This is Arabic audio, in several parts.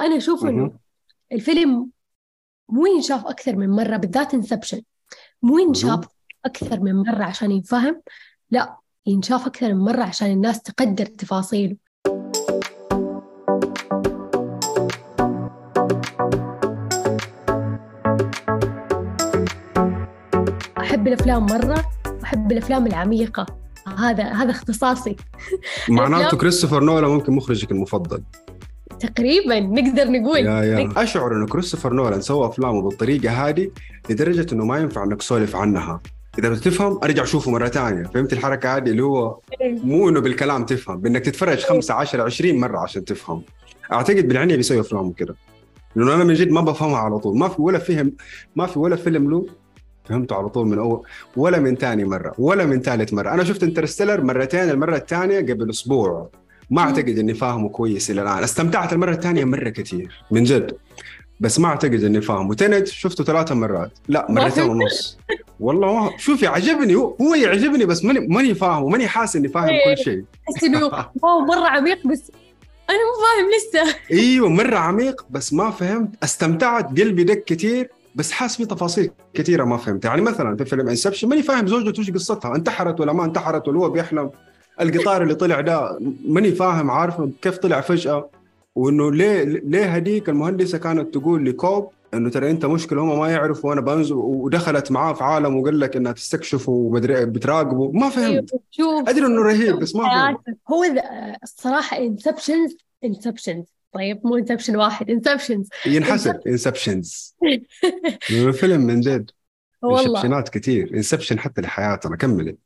أنا أشوف إنه. الفيلم مو ينشاف أكثر من مرة بالذات انسبشن مو ينشاف أكثر من مرة عشان ينفهم لا ينشاف أكثر من مرة عشان الناس تقدر تفاصيله. أحب الأفلام مرة وأحب الأفلام العميقة. هذا هذا اختصاصي. معناته كريستوفر نولان ممكن مخرجك المفضل. تقريبا نقدر نقول. يا يا. أشعر انه كريستوفر نولان سوى افلامه بالطريقة هذه لدرجة إنه ما ينفع إنك تسولف عنها. إذا بتفهم أرجع أشوفه مرة ثانية فهمت الحركة هذه اللي هو مو إنه بالكلام تفهم بإنك تتفرج 5 10 20 مرة عشان تفهم. أعتقد بالعنيه بيسوي أفلامه كده. لأنه أنا من جد ما بفهمها على طول. ما في ولا فهم ما في ولا فيلم له فهمته على طول من أول ولا من ثاني مرة ولا من ثالث مرة. أنا شفت انترستيلر مرتين المرة الثانية قبل أسبوع. ما أعتقد إني فاهمه كويس إلى الآن. استمتعت المرة الثانية مرة كثير من جد. بس ما أعتقد إني فاهمه. انت شفته ثلاث مرات. لا مرتين؟ ونص. والله ما شوفي عجبني. هو هو يعجبني بس ماني ماني فاهمه. ماني حاسس إني فاهم إيه. كل شيء. احس إنه واو مرة عميق بس أنا مو فاهم لسه. إيوه مرة عميق بس ما فهمت. استمتعت قلبي دق كثير بس حاس في تفاصيل كثيرة ما فهمت. يعني مثلا في فيلم انسبشن ماني فاهم زوجته وش قصتها انتحرت ولا ما انتحرت ولا هو بيحلم. القطار اللي طلع ده ماني فاهم عارف كيف طلع فجأة وإنه ليه ليه هديك المهندسة كانت تقول لكوب إنه ترى أنت مشكلة هم ما يعرفوا وأنا بنزل ودخلت معاه في عالم وقال لك إنها تستكشفه ومدري بتراقبه. ما فهمت. شوف أدري إنه رهيب بس ما فهمت. هو الصراحة inceptions inceptions طيب مو انسبشن واحد inceptions ينحسب inceptions فيلم من جد. والله. انسبشنات كثير inception حتى لحياتنا كملي.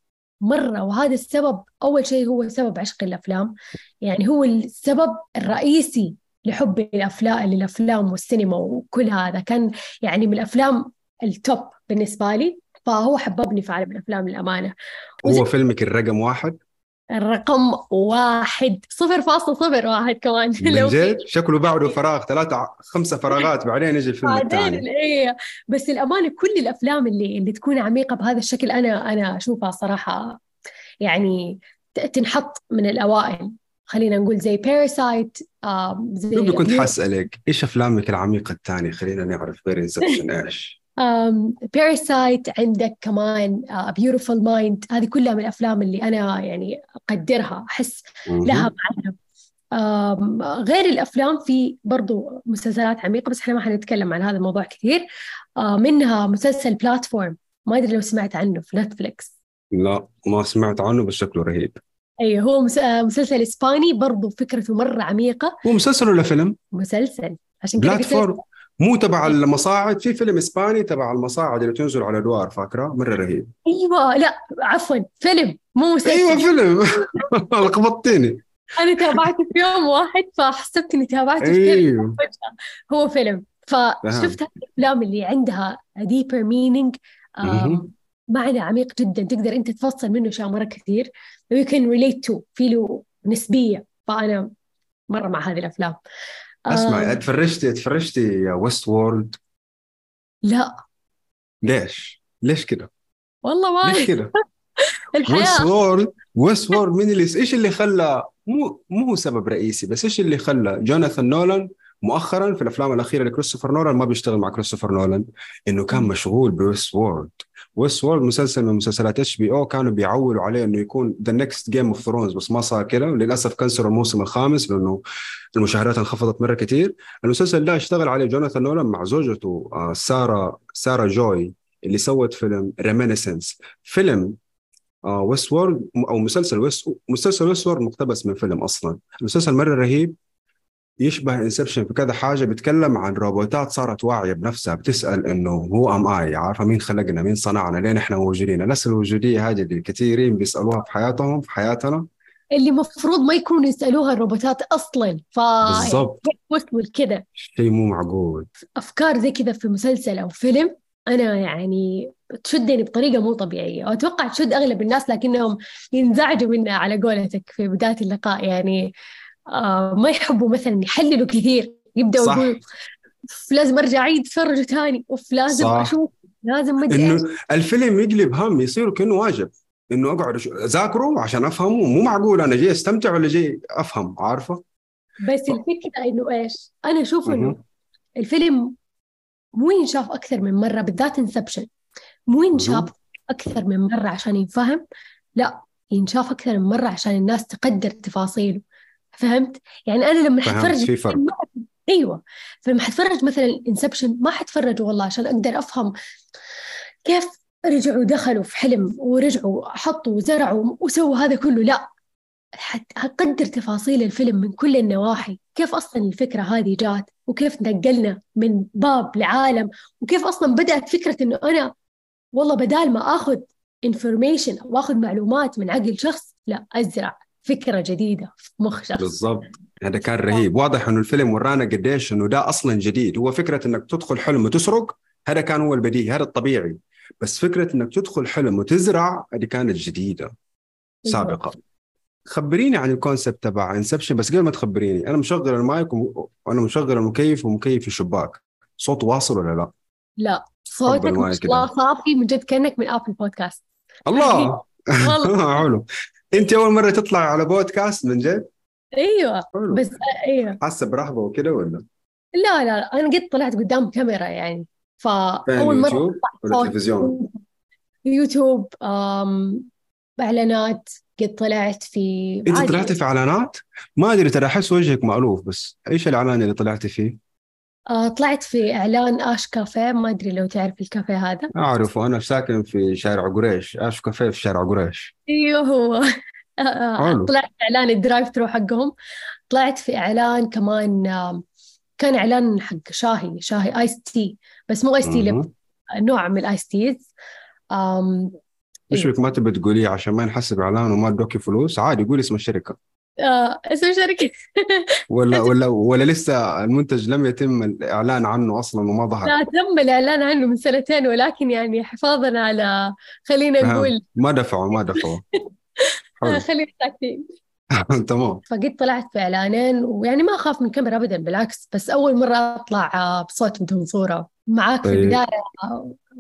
مرة وهذا السبب أول شيء هو سبب عشق الأفلام. يعني هو السبب الرئيسي لحب الأفلام للأفلام والسينما وكل هذا. كان يعني من الأفلام ال top بالنسبة لي فهو حببني في عالم الأفلام للأمانة. هو فيلمك الرقم واحد؟ الرقم واحد صفر فاصلة صفر واحد كمان. لو جد؟ شكله بعده فراغ ثلاثة خمسة فراغات بعدين يجي الفيلم الثاني. إيه. بس الأمانة كل الأفلام اللي اللي تكون عميقة بهذا الشكل أنا أنا أشوفها صراحة يعني تنحط من الأوائل. خلينا نقول زي باراسايت زي دوبي كنت حاسألك إيش أفلامك العميقة الثانية؟ خلينا نعرف غير انسبشن إيش؟ باراسايت عندك كمان بيوتيفول مايند هذه كلها من الأفلام اللي أنا يعني أقدرها أحس لها معنى. آم، غير الأفلام في برضو مسلسلات عميقة بس إحنا ما حنتكلم عن هذا الموضوع كثير. آه، منها مسلسل بلاتفورم ما أدري لو سمعت عنه في نتفليكس لا ما سمعت عنه بس شكله رهيب. أيوه هو مس- آه، مسلسل إسباني برضو فكرته مرة عميقة. هو مسلسل ولا فيلم؟ مسلسل. عشان كذا بلاتفورم مو تبع المصاعد في فيلم إسباني تبع المصاعد اللي تنزل على أدوار فاكرة؟ مرة رهيب. أيوه لا عفوا فيلم مو مسلسل. أيوه فيلم. لخبطتني أنا تابعته في يوم واحد فحسبت إني تابعته في أيوه. هو فيلم. فشفت الافلام اللي عندها آم، مهم. معنى عميق جدا. تقدر أنت تفصل منه اشياء مره كثير. You can relate to في له نسبية. فأنا مرة مع هذه الأفلام. أسمع آم، تفرجتي تفرجتي ويست وورلد لا ليش؟ ليش كده؟ والله ما ليش كده؟ ويست الحياة وورلد ويست وورلد مين اللي إيش اللي خلى مو مو هو سبب رئيسي بس إيش اللي خلى جوناثان نولان مؤخرا في الأفلام الأخيرة لكريستوفر نولان ما بيشتغل مع كريستوفر نولان إنه كان مشغول بويست وورلد ويست وورلد مسلسل من مسلسلات اتش بي أو كانوا بيعولوا عليه إنه يكون the next جيم اوف ثرونز بس ما صار كده. للاسف كنسلوا الموسم الخامس لأنه المشاهدات انخفضت مرة كثير المسلسل ده اشتغل عليه جوناثان نولان مع زوجته آه، سارة سارة جوي اللي سوت فيلم ريمينيسنس فيلم ويست وورلد أو مسلسل ويست مسلسل ويست وورلد مقتبس من فيلم أصلا. المسلسل مرة رهيب. يشبه انسبشن في كذا حاجة بيتكلم عن روبوتات صارت واعية بنفسها بتسأل إنه هو who am I عارفة؟ مين خلقنا؟ مين صنعنا؟ ليش إحنا موجودين؟ الاسئله الوجودية هذه اللي كثيرين بيسألوها في حياتهم في حياتنا. اللي مفروض ما يكونوا يسألوها الروبوتات أصلا ف بالضبط. لكذا شيء مو معقول. أفكار زي كذا في مسلسل أو فيلم أنا يعني تشدني بطريقة مو طبيعية. وأتوقع تشد أغلب الناس لكنهم ينزعجوا منها على قولتك في بداية اللقاء يعني آه ما يحبوا مثلا يحللوا كثير يبدأوا. يقولوا "أوف، لازم أرجع أعيد اتفرج ثاني أوف لازم صح. أشوف لازم ما أدري إنه. الفيلم يقلب هم يصير كأنه واجب إنه أقعد أذاكره عشان أفهمه مو معقول أنا جاي أستمتع ولا جاي أفهم عارفة بس الفكرة إنه إيش؟ أنا أشوف إنه الفيلم مو ينشاف أكثر من مرة بالذات انسبشن مو ينشاف أكثر من مرة عشان ينفهم لا ينشاف أكثر من مرة عشان الناس تقدر تفاصيله فهمت؟ يعني أنا لما حتفرج في فرق. أيوه. فلما حتفرج مثلا انسبشن ما حتفرج والله عشان أقدر أفهم كيف رجعوا دخلوا في حلم ورجعوا حطوا وزرعوا وسووا هذا كله. لا حقدر تفاصيل الفيلم من كل النواحي. كيف أصلا الفكرة هذه جات؟ وكيف نقلنا من باب لعالم؟ وكيف أصلا بدأت فكرة إنه أنا والله بدال ما أخذ information أو أخذ معلومات من عقل شخص لا أزرع. فكرة جديدة في مخ شخص. بالضبط. هذا كان رهيب. واضح إنه الفيلم ورانا قديش إنه ده أصلا جديد. هو فكرة إنك تدخل حلم وتسرق هذا كان هو البديهي هذا الطبيعي. بس فكرة إنك تدخل حلم وتزرع هذه كانت جديدة سابقه خبريني عن ال concept تبع انسبشن بس قبل ما تخبريني أنا مشغل المايك وأنا مشغل المكيف ومكيف الشباك صوت واصل ولا لا؟ لا. صوتك الله صافي من جد كأنك من ابل بودكاست الله! حلو. انت اول مره تطلع على بودكاست من جد؟ أيوه حلو. بس أيوه حاسه برهبه وكده ولا؟ لا لا أنا قد طلعت قدام كاميرا يعني فأول مرة يوتيوب ولا تلفزيون؟ يوتيوب إعلانات قد طلعت في انت طلعتي في إعلانات؟ ما أدري ترى أحس وجهك مألوف بس إيش الإعلان اللي طلعتي فيه؟ آه طلعت في إعلان آش كافيه ما أدري لو تعرف الكافيه هذا. أعرفه أنا ساكن في شارع قريش. آش كافيه في شارع قريش. أيوه هو. آه طلعت في إعلان ال drive thru حقهم. طلعت في إعلان كمان آه كان إعلان حق شاهي شاهي iced tea بس مو iced tea نوع من ال iced teas. إيش بك ما تبي تقوليه؟ عشان ما نحسب إعلان وما ادوكي فلوس. عادي قولي اسم الشركة. آه اسم الشركة ولا ولا ولا لسه المنتج لم يتم الإعلان عنه أصلا وما ظهر؟ لا تم الإعلان عنه من سنتين ولكن يعني حفاظا على خلينا نقول. ما دفعوا ما دفعوا. خلينا ساكتين. تمام. فقد طلعت في اعلانين ويعني ما أخاف من الكاميرا ابدا بالعكس بس أول مرة أطلع بصوت بدون صوره معاك طيب. في البدايه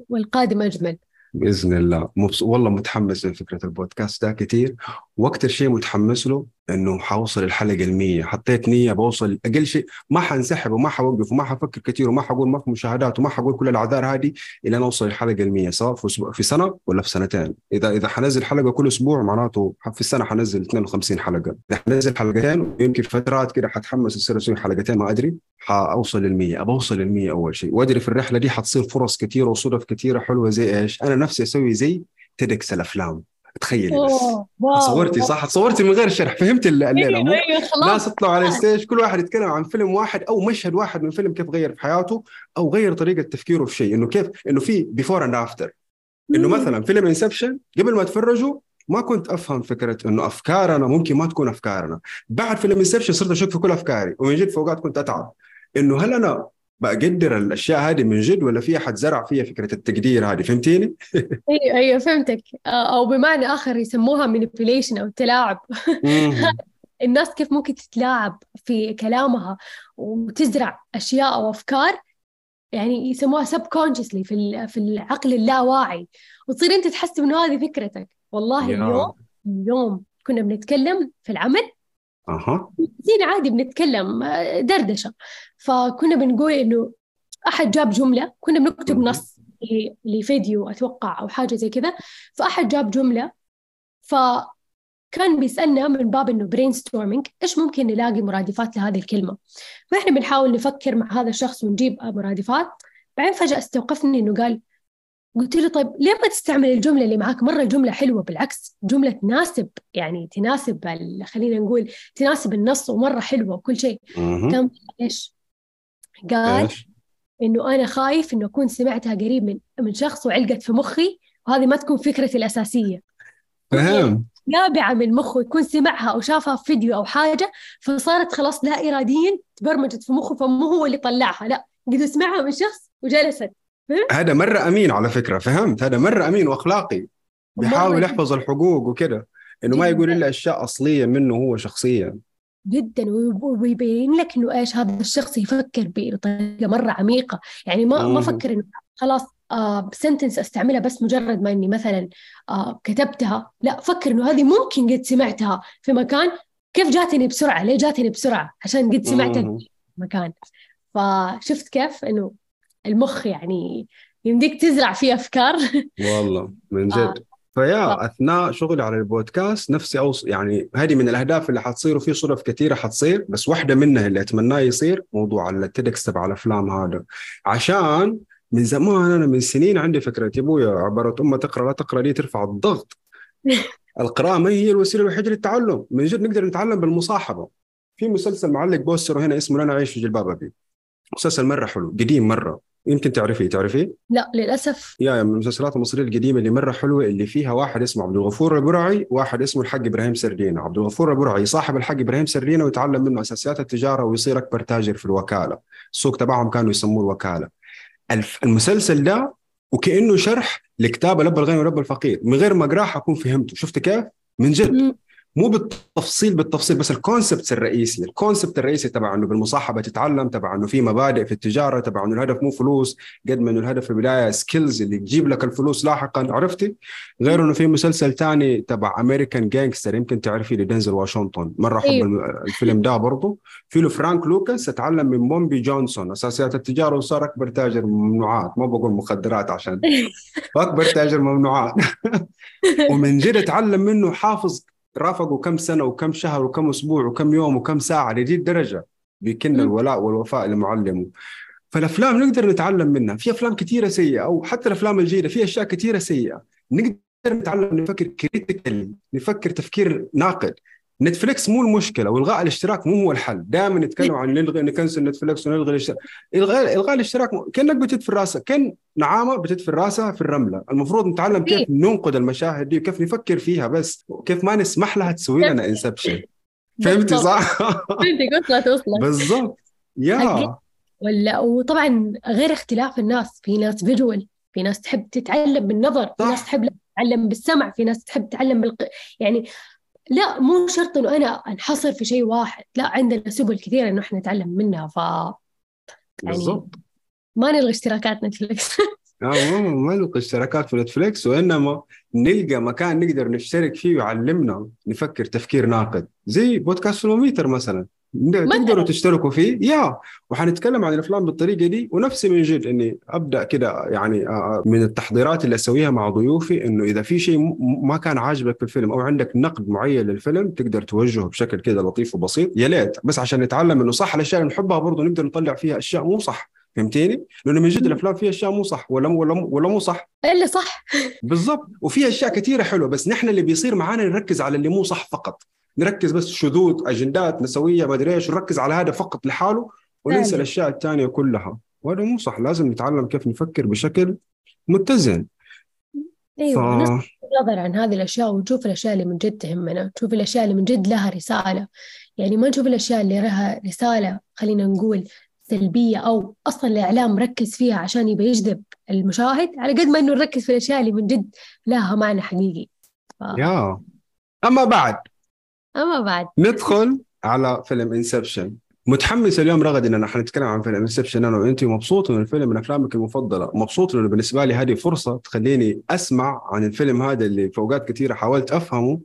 والقادم أجمل. بإذن الله. مبس... والله متحمس لفكرة البودكاست ده كثير وأكثر شيء متحمس له إنه حوصل الحلقة ال حطيت نية بوصل أقل شيء ما حنسحب وما حوقف وما حفكر كثير وما حقول ما في مشاهدات وما حقول كل الأعذار هذه إلى نوصل الحلقة ال سواء في, في سنة ولا في سنتين. إذا إذا حنزل حلقة كل أسبوع معناته في السنة حنزل 52 حلقة. إذا حنزل حلقتين يمكن فترات كده حتحمس اصير أسوي حلقتين ما أدري. حأوصل لل100 ابى أوصل لل100 أول شيء. وأدري في الرحلة دي حتصير فرص كثيره وصدف كثيره حلوة زي إيش؟ أنا نفسي أسوي زي TEDx الأفلام. تخيلي بس. صورتي صح؟ صورتي من غير شرح فهمت الليلة. أيوة أيوة خلاص. ناس يطلعوا على ال stage كل واحد يتكلم عن فيلم واحد أو مشهد واحد من فيلم كيف غير في حياته أو غير طريقة تفكيره في شيء. إنه كيف؟ إنه في before and after إنه مثلا فيلم Inception قبل ما اتفرجه ما كنت أفهم فكرة إنه أفكارنا ممكن ما تكون أفكارنا. بعد فيلم Inception صرت اشك في كل أفكاري ومن جد في أوقات كنت أتعب. إنه هل أنا بقدر الأشياء هذه من جد ولا في أحد زرع فيها فكرة التقدير هذه؟ فهمتيني؟ أيوه أيوه فهمتك. أو بمعنى آخر يسموها مانيبيوليشن أو التلاعب الناس كيف ممكن تتلاعب في كلامها وتزرع أشياء أو أفكار؟ يعني يسموها سب كونشسلي في في العقل اللاواعي. وتصير أنت تحسب إنه هذه فكرتك. والله اليوم اليوم كنا بنتكلم في العمل أها. زين عادي بنتكلم دردشة. فكنا بنقول إنه أحد جاب جملة كنا بنكتب نص لفيديو أتوقع أو حاجة زي كذا. فأحد جاب جملة فكان بيسألنا من باب إنه brainstorming إيش ممكن نلاقي مرادفات لهذه الكلمة؟ فإحنا بنحاول نفكر مع هذا الشخص ونجيب مرادفات. بعدين فجأة استوقفني إنه قال قلت له طيب ليه ما تستعمل الجملة اللي معك مرة الجملة حلوة بالعكس جملة تناسب يعني تناسب خلينا نقول تناسب النص ومرة حلوة وكل شيء. كان إيش؟ قال؟ إنه أنا خايف إنه أكون سمعتها قريب من من شخص وعلقت في مخي وهذه ما تكون فكرتي الأساسية. فهم. نابعة من مخه يكون سمعها أو شافها في فيديو أو حاجة فصارت خلاص لا اراديا تبرمجت في مخه فمو هو اللي طلعها لا. قد سمعها من شخص وجلست. هذا مره أمين على فكرة فهمت؟ هذا مره أمين وأخلاقي بيحاول يحفظ الحقوق وكده إنه ما يقول إلا أشياء أصلية منه هو شخصيا. جدا ويبين لك إنه إيش هذا الشخص يفكر بطريقة مرة عميقة. يعني ما ما فكر إنه خلاص آه سنتنس أستعملها بس مجرد ما إني مثلا آه كتبتها. لا فكر إنه هذه ممكن قد سمعتها في مكان. كيف جاتني بسرعة؟ ليه جاتني بسرعة؟ عشان قد سمعت مكان. فشفت كيف؟ إنه المخ يعني يمديك تزرع فيه أفكار. والله من آه. جد فيا أثناء شغلي على البودكاست نفسي اوصل يعني هذه من الأهداف اللي حتصير وفي صدف كثيرة حتصير بس واحدة منها اللي اتمناه يصير موضوع ال TEDx تبع الافلام هذا. عشان من زمان أنا من سنين عندي فكرة يا أبويا عبارة أمة تقرأ لا تقرأ دي ترفع الضغط. القراءة ما هي الوسيلة الوحيدة للتعلم. من جد نقدر نتعلم بالمصاحبة. في مسلسل معلق poster هنا اسمه أنا عايش في جلباب أبي. مسلسل مرة حلو قديم مرة. يمكن تعرفيه تعرفيه؟ لا للأسف يا من المسلسلات المصرية القديمة اللي مرة حلوة اللي فيها واحد اسمه عبد الغفور البرعي واحد اسمه الحاج إبراهيم سردينة، عبد الغفور البرعي صاحب الحاج إبراهيم سردينة ويتعلم منه أساسيات التجارة ويصير أكبر تاجر في الوكالة، السوق تبعهم كانوا يسموه الوكالة. المسلسل ده وكأنه شرح لكتاب الاب الغني والاب الفقير من غير ما أقرأه حكون فهمته، شفت كيف؟ من جد مو بالتفصيل بالتفصيل بس ال concept الرئيسي ال concept الرئيسي تبع إنه بالمصاحبة تتعلم تبع إنه في مبادئ في التجارة تبع إنه الهدف مو فلوس قد ما إنه الهدف في البداية skills اللي تجيب لك الفلوس لاحقا عرفتي؟ غير إنه في مسلسل ثاني تبع American Gangster يمكن تعرفيه لدنزل واشنطن مرة أحب أيوه. الفيلم ده برضه في له فرانك لوكاس اتعلم من بومبي جونسون أساسيات التجارة وصار أكبر تاجر ممنوعات. ما بقول مخدرات عشان أكبر تاجر ممنوعات. ومن جد اتعلم منه حافظ رافقه كم سنة وكم شهر وكم أسبوع وكم يوم وكم ساعة لدي الدرجة بيكن الولاء والوفاء لمعلمه. فالأفلام نقدر نتعلم منها. في أفلام كثيره سيئة أو حتى الأفلام الجيدة في أشياء كثيره سيئة. نقدر نتعلم نفكر critically نفكر تفكير ناقد. Netflix مو المشكلة والغاء الاشتراك مو هو الحل. دائما نتكلم عن نلغي نcancel Netflix ونلغي الاشتراك. الغاء الغاء الاشتراك كأنك بتدفن راسك كأن نعامة بتدفن راسها في الرملة. المفروض نتعلم كيف ننقد المشاهد دي وكيف نفكر فيها بس وكيف ما نسمح لها تسوي لنا inception. فهمتي صح؟ فهمتي قلت توصلك. بالضبط. يا. ولا وطبعا غير اختلاف الناس. في ناس visual في ناس تحب تتعلم بالنظر في ناس تحب تتعلم بالسمع في ناس تحب تتعلم بالق... يعني لا مو شرط إنه أنا أنحصر في شيء واحد لا عندنا سبل كثيرة إنه إحنا نتعلم منها ف يعني بالضبط. ما نلغي اشتراكات Netflix آه ما نلغي اشتراكات في Netflix وإنما نلقى مكان نقدر نشترك فيه ويعلمنا نفكر تفكير ناقد. زي بودكاست فيلموميتر مثلا. تقدروا تشتركوا فيه؟ يا. وحنتكلم عن الإفلام بالطريقة دي ونفسي من جد إني أبدأ كده يعني من التحضيرات اللي أسويها مع ضيوفي إنه إذا في شيء ما كان عاجبك في الفيلم أو عندك نقد معين للفيلم تقدر توجهه بشكل كده لطيف وبسيط. يا ليت. بس عشان نتعلم إنه صح الأشياء اللي نحبها برضه نقدر نطلع فيها أشياء مو صح. فهمتيني؟ لأنه من جد الأفلام فيها أشياء مو صح ولا ولا ولا مو صح. إلا صح. بالضبط. وفي أشياء كثيره حلوة بس نحن اللي بيصير معانا نركز على اللي مو صح فقط. نركز بس شذوذ أجندات نسوية ما أدري إيش ونركز على هذا فقط لحاله وننسى الأشياء الثانية كلها. وهذا مو صح لازم نتعلم كيف نفكر بشكل متزن. أيوه ف... نظر عن هذه الأشياء ونشوف الأشياء اللي من جد تهمنا نشوف الأشياء اللي من جد لها رسالة. يعني ما نشوف الأشياء اللي لها رسالة خلينا نقول سلبية أو أصلا الإعلام مركز فيها عشان يبي يجذب المشاهد على قد ما إنه نركز في الأشياء اللي من جد لها معنى حقيقي. ف... Yeah. أما بعد اما بعد. ندخل على فيلم Inception متحمس اليوم رغد إننا حنتكلم عن فيلم Inception أنا وأنت مبسوط من الفيلم من أفلامك المفضلة. مبسوط لأنه بالنسبة لي هذه فرصة تخليني أسمع عن الفيلم هذا اللي في اوقات كثيرة حاولت أفهمه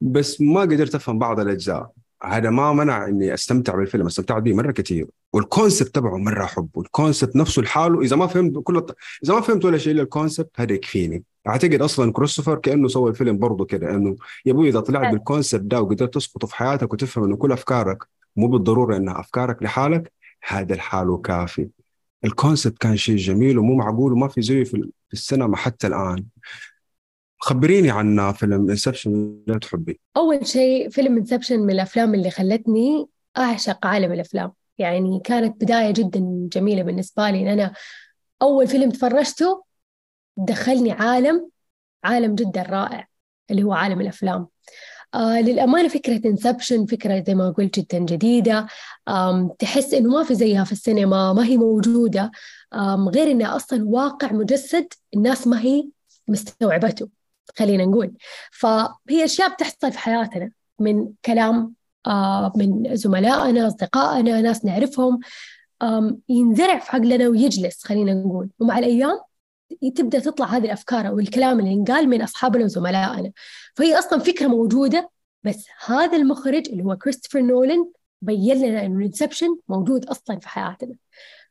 بس ما قدرت أفهم بعض الأجزاء. هذا ما منع إني أستمتع بالفيلم. استمتعت به مرة كثير. وال concept تبعه مرة احبه وال concept نفسه لحاله. إذا ما فهمت كل الط... إذا ما فهمت ولا شيء إلا ال concept هذا يكفيني. أعتقد أصلا كريستوفر كأنه سوى الفيلم برضه كده إنه يا أبوي إذا طلعت بال concept ده وقدرت تسقطه في حياتك وتفهم إنه كل أفكارك مو بالضرورة إنها أفكارك لحالك هذا الحال كافي. ال concept كان شيء جميل ومو معقول وما في زيه في السينما حتى الآن. خبريني عن فيلم Inception لا تحبي. أول شيء فيلم Inception من الأفلام اللي خلتني أعشق عالم الأفلام. يعني كانت بداية جدا جميلة بالنسبة لي إن أنا أول فيلم تفرجته دخلني عالم عالم جدا رائع اللي هو عالم الأفلام. آه للأمانة فكرة Inception فكرة زي ما قلت جدا جديدة. تحس إنه ما في زيها في السينما ما هي موجودة. غير إنها أصلا واقع مجسد الناس ما هي مستوعبته خلينا نقول. فهي أشياء بتحصل في حياتنا من كلام آه من زملائنا أصدقائنا ناس نعرفهم. ينزرع في عقلنا ويجلس خلينا نقول. ومع الأيام تبدأ تطلع هذه الأفكار أو الكلام اللي ينقال من أصحابنا وزملائنا. فهي أصلا فكرة موجودة بس هذا المخرج اللي هو كريستوفر نولان بين لنا إنه ال inception موجود أصلا في حياتنا.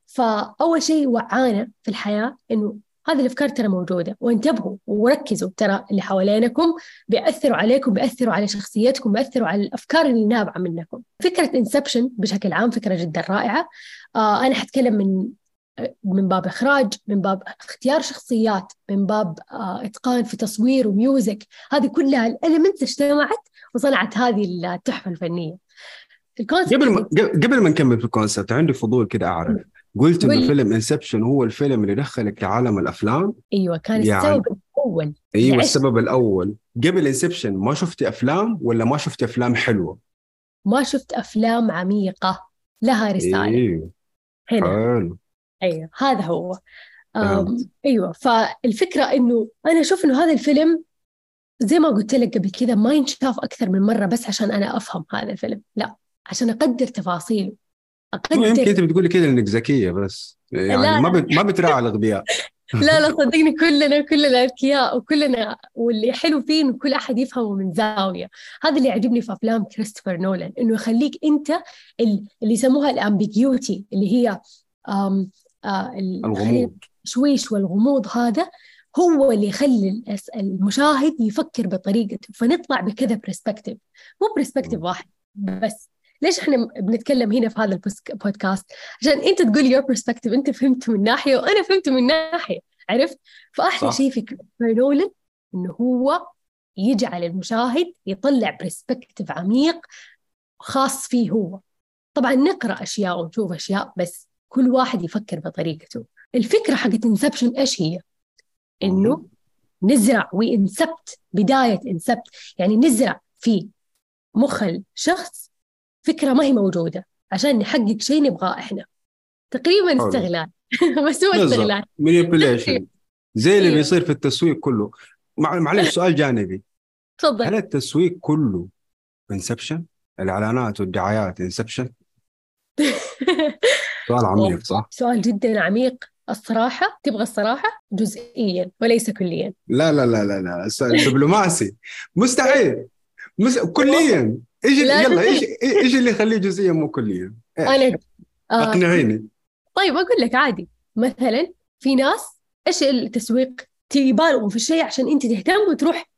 فأول شيء وعانا في الحياة إنه هذه الأفكار ترى موجودة. وانتبهوا وركزوا ترى اللي حوالينكم بيأثروا عليكم بيأثروا على شخصيتكم بيأثروا على الأفكار اللي نابعة منكم. فكرة Inception بشكل عام فكرة جدا رائعة. آه أنا حتكلم من من باب إخراج من باب اختيار شخصيات من باب آه، إتقان في تصوير و music. هذه كلها ال elements اجتمعت وصنعت هذه التحفة الفنية. قبل ما قبل ما نكمل في ال concept عندي فضول كده أعرف. قلت إنه فيلم Inception هو الفيلم اللي دخلك لعالم الأفلام؟ أيوه كان يعني السبب الأول أيوه السبب الأول. قبل Inception ما شفتي أفلام ولا ما شفتي أفلام حلوة؟ ما شفت أفلام عميقة لها رسالة. أيوه حلو. أيوه هذا هو. أيوه فالفكرة إنه أنا أشوف إنه هذا الفيلم زي ما قلت لك قبل كذا ما ينشاف أكثر من مرة بس عشان أنا أفهم هذا الفيلم لا عشان أقدر تفاصيله. أقدر يمكن أنت بتقولي كذا إنك ذكية بس. يعني لا ما بت... ما بتراعي الأغبياء. لا لا صدقني كلنا كلنا أذكياء وكلنا واللي حلو فيه إنه كل أحد يفهمه من زاوية. هذا اللي يعجبني في أفلام كريستوفر نولان إنه يخليك أنت اللي يسموها الامبيجيوتي اللي هي الغموض. التشويش والغموض هذا هو اللي يخلي المشاهد يفكر بطريقته فنطلع بكذا perspective مو perspective واحد بس. ليش إحنا بنتكلم هنا في هذا البودكاست عشان أنت تقول your perspective أنت فهمت من ناحية وأنا فهمت من ناحية عرفت؟ فأحلى شيء في نولن إنه هو يجعل المشاهد يطلع ب perspective عميق خاص فيه هو. طبعا نقرأ أشياء ونشوف أشياء بس. كل واحد يفكر بطريقته. الفكرة حقت inception إيش هي؟ إنه نزرع و incept بداية incept يعني نزرع في مخ الشخص فكرة ما هي موجودة. عشان نحقق شيء نبغاه إحنا. تقريبا استغلال. بس هو استغلال. manipulation زي اللي بيصير في التسويق كله. معلش سؤال جانبي. تفضل. هل التسويق كله inception؟ الإعلانات والدعايات inception؟ سؤال عميق صح؟ سؤال جدا عميق. الصراحة تبغى الصراحة؟ جزئيا وليس كليا. لا لا لا لا لا دبلوماسي. مستحيل. مس... كليا. إيش يلا إيش إيش اللي يخليه جزئيا مو كليا؟ أنا آه. أقنعيني. طيب أقول لك عادي. مثلا في ناس إيش التسويق؟ يبالغوا في الشيء عشان أنت تهتم وتروح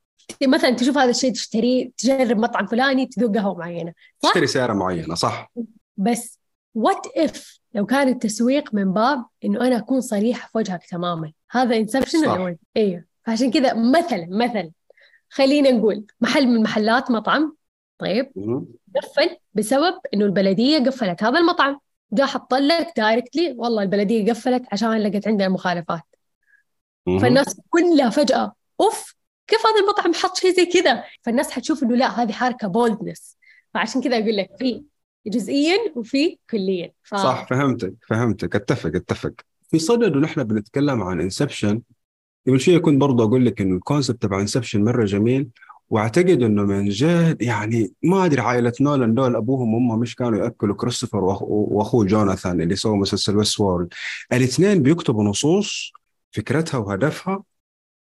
مثلا تشوف هذا الشيء تشتريه تجرب مطعم فلاني تذوق قهوة معينة صح؟ تشتري سيارة معينة صح. بس what if لو كان التسويق من باب إنه أنا أكون صريحه في وجهك تماما. هذا inception أيوه فعشان كذا مثلا مثلا خلينا نقول محل من محلات مطعم. طيب. قفل بسبب إنه البلدية قفلت هذا المطعم. جاء حط لك directly والله البلدية قفلت عشان لقت عندنا مخالفات. فالناس كلها فجأة أوف كيف هذا المطعم حط شيء زي كذا؟ فالناس حتشوف إنه لا هذه حركة boldness فعشان كذا أقول لك في جزئيا وفي كليا. ف... صح فهمتك فهمتك أتفق أتفق. في صدد انه نحن بنتكلم عن Inception قبل شوية كنت برضه أقول لك إنه ال concept تبع Inception مرة جميل وأعتقد إنه من جد يعني ما أدري عائلة نولان دول أبوهم وأمهم مش كانوا يأكلوا كريستوفر وأخوه جوناثان اللي سووا مسلسل Westworld الاثنين بيكتبوا نصوص فكرتها وهدفها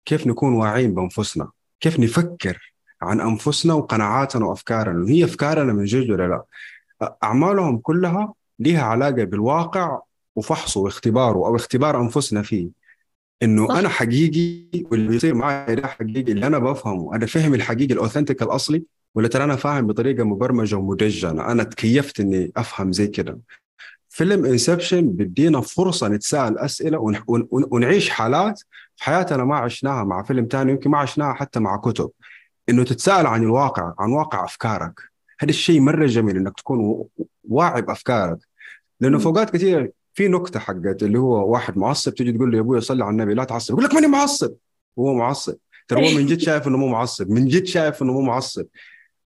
كيف نكون واعيين بأنفسنا كيف نفكر عن أنفسنا وقناعاتنا وأفكارنا هي أفكارنا من جد ولا لا. أعمالهم كلها لها علاقة بالواقع وفحصه واختباره أو اختبار أنفسنا فيه. إنه صح. أنا حقيقي واللي بيصير معي ده حقيقي اللي أنا بفهمه أنا فهم الحقيقي الأوثنتيك الأصلي ولا ترى أنا فاهم بطريقة مبرمجة ومدجنه أنا تكيفت إني أفهم زي كده. فيلم انسبشن بيدينا فرصة نتساءل أسئلة ونعيش حالات في حياتنا ما عشناها مع فيلم ثاني يمكن ما عشناها حتى مع كتب. إنه تتساءل عن الواقع عن واقع أفكارك. هذا الشيء مرة جميل إنك تكون واعي بأفكارك. لأنه في اوقات كثير في نكتة حقت اللي هو واحد معصب تيجي تقول له يا أبوي صلي على النبي لا تعصب. يقول لك ماني معصب. هو معصب. ترى هو من جد شايف إنه مو معصب. من جد شايف إنه مو معصب.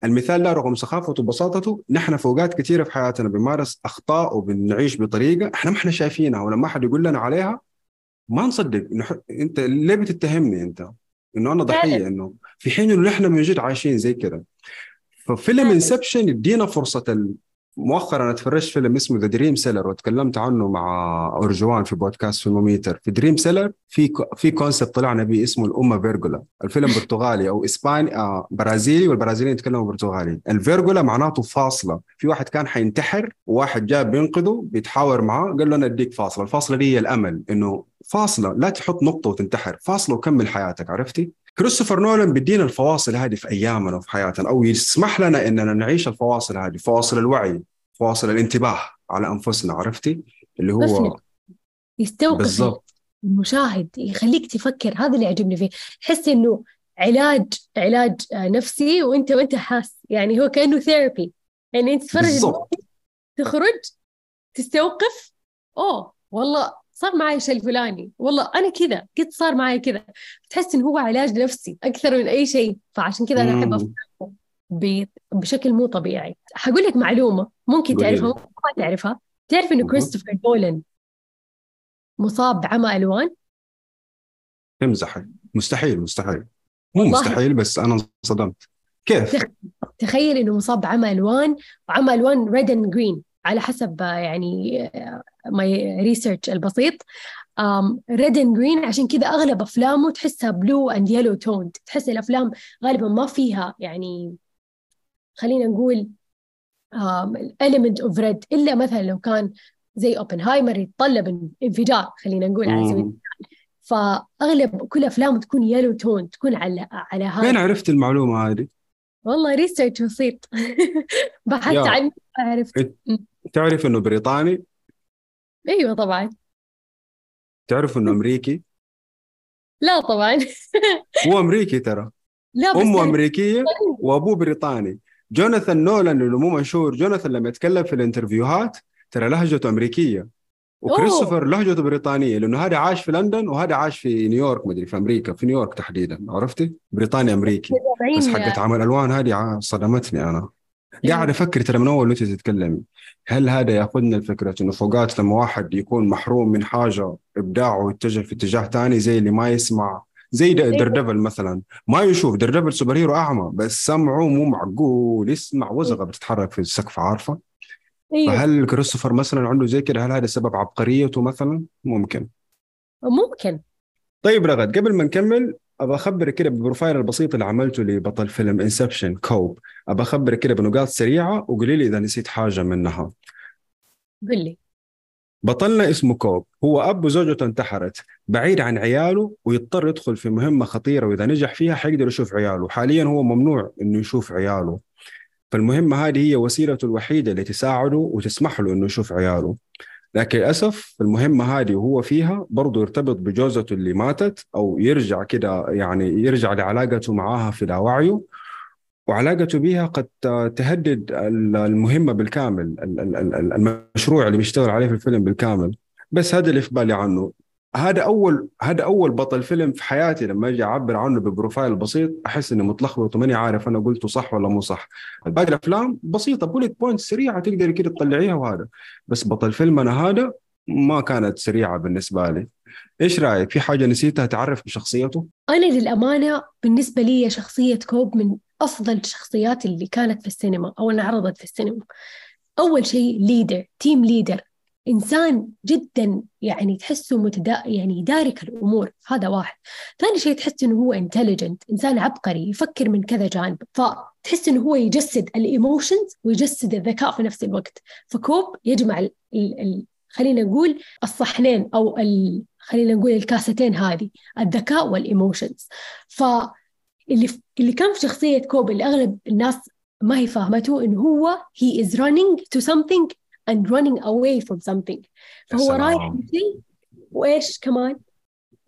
المثال لا رغم سخافته وبساطته نحن في اوقات كثيره في حياتنا بنمارس أخطاء وبنعيش بطريقة إحنا ما إحنا شايفينها ولما أحد يقول لنا عليها. ما نصدق. انه أنت ليه بتتهمني أنت؟ إنه أنا ضحية إنه في حين إنه نحن من جد عايشين زي كده. ففيلم Inception يدينا فرصة مؤخرا أنا تفرجت فيلم اسمه The Dream Seller وتكلمت عنه مع أرجوان في بودكاست Filmometer. في Dream Seller في في concept طلعنا به اسمه uma vírgula الفيلم برتغالي أو إسباني آه برازيلي والبرازيليين يتكلموا برتغالي. ال vírgula معناته فاصلة. في واحد كان حينتحر وواحد جاء بينقذه بيتحاور معاه قال له أنا أديك فاصلة. الفاصلة دي هي الأمل إنه فاصلة لا تحط نقطة وتنتحر. فاصلة وكمل حياتك عرفتي؟ كريستوفر نولان بيدينا الفواصل هذه في أيامنا وفي حياتنا أو يسمح لنا إننا نعيش الفواصل هذه فواصل الوعي فواصل الانتباه على أنفسنا عرفتي؟ اللي هو يستوقف بالضبط. المشاهد يخليك تفكر هذا اللي يعجبني فيه تحس إنه علاج علاج نفسي وأنت وأنت حاس يعني هو كأنه ثيرابي يعني أنت تتفرج تخرج تستوقف أوه والله صار معي الشيء الفلاني. والله أنا كذا قد صار معي كذا. تحس انه هو علاج نفسي أكثر من أي شيء فعشان كذا أنا أحب افكره بشكل مو طبيعي. حقول لك معلومة ممكن تعرفها ممكن ما تعرفها. تعرف انه كريستوفر نولان مصاب بعمى ألوان؟ امزح مستحيل مستحيل. مو مستحيل بس أنا انصدمت. كيف؟ تخيل إنه مصاب بعمى ألوان وعمى ألوان red and green على حسب يعني my research البسيط. red and green عشان كذا أغلب أفلامه تحسها blue and yellow tone تحس الأفلام غالبا ما فيها يعني خلينا نقول ال element of red إلا مثلا لو كان زي Oppenheimer يتطلب انفجار خلينا نقول على سبيل فأغلب كل أفلامه تكون yellow tone تكون على على هذا. فين عرفت المعلومة هذه؟ والله research بسيط. بحثت عنه عرفت. تعرف إنه بريطاني؟ أيوه طبعا. تعرف إنه أمريكي؟ لا طبعا. هو أمريكي ترى. لا بس أمه أمريكية وأبوه بريطاني. جوناثان نولان اللي مو مشهور جوناثان لما يتكلم في ال interviewهات ترى لهجته أمريكية. وكريستوفر لهجته بريطانية لأنه هذا عاش في لندن وهذا عاش في نيويورك مدري في أمريكا في نيويورك تحديدا عرفتي؟ بريطاني أمريكي. بس حقت عمل ألوان هذه صدمتني أنا. قاعد أفكر ترى من أول انت تتكلمي هل هذا يأخذنا لفكره إنه فوقات لما واحد يكون محروم من حاجة إبداعه يتجه في اتجاه ثاني زي اللي ما يسمع زي دردفل مثلا ما يشوف دردفل سوبر هيرو أعمى بس سمعه مو معقول يسمع وزغة بتتحرك في السقف عارفة. أيوه. فهل كريستوفر مثلا عنده زي كده هل هذا سبب عبقريته مثلا؟ ممكن. ممكن. طيب رغد قبل ما نكمل ابى أخبرك كده بال profile البسيط اللي عملته لبطل فيلم Inception كوب. ابى أخبرك كده بنقاط سريعة وقولي لي إذا نسيت حاجة منها. قل لي. بطلنا اسمه كوب. هو أب وزوجته انتحرت. بعيد عن عياله ويضطر يدخل في مهمة خطيرة وإذا نجح فيها حيقدر يشوف عياله. حاليا هو ممنوع إنه يشوف عياله. فالمهمة هذه هي وسيلته الوحيدة اللي تساعده وتسمح له إنه يشوف عياله. لكن للأسف المهمه هذه وهو فيها برضه يرتبط بجوزته اللي ماتت أو يرجع كده يعني يرجع لعلاقته معاها في لاوعيه وعلاقته بها قد تهدد المهمة بالكامل المشروع اللي بيشتغل عليه في الفيلم بالكامل. بس هذا اللي في بالي عنه. هذا أول هذا أول بطل فيلم في حياتي لما أجي اعبر عنه ببروفايل بسيط أحس إني متلخبط وماني عارف أنا قلته صح ولا مو صح. باقي الأفلام بسيطة bullet point سريعة تقدري كده تطلعيها وهذا. بس بطل فيلمنا هذا ما كانت سريعة بالنسبة لي. إيش رأيك؟ في حاجة نسيتها تعرف بشخصيته؟ أنا للأمانة بالنسبة لي شخصية كوب من أفضل الشخصيات اللي كانت في السينما أو انعرضت في السينما. أول شيء leader team leader إنسان جدا يعني تحسه متدا يعني يدارك الأمور هذا واحد. ثاني شيء تحس إنه هو intelligent إنسان عبقري يفكر من كذا جانب. فتحس إنه هو يجسد ال emotions ويجسد الذكاء في نفس الوقت. فكوب يجمع ال ال خلينا نقول الصحنين أو ال خلينا نقول الكاستين هذه الذكاء وال emotions ف اللي اللي كان في شخصية كوب اللي أغلب الناس ما هي فاهمته إنه هو he is running to something and running away from something. فهو رايح من شيء وإيش كمان؟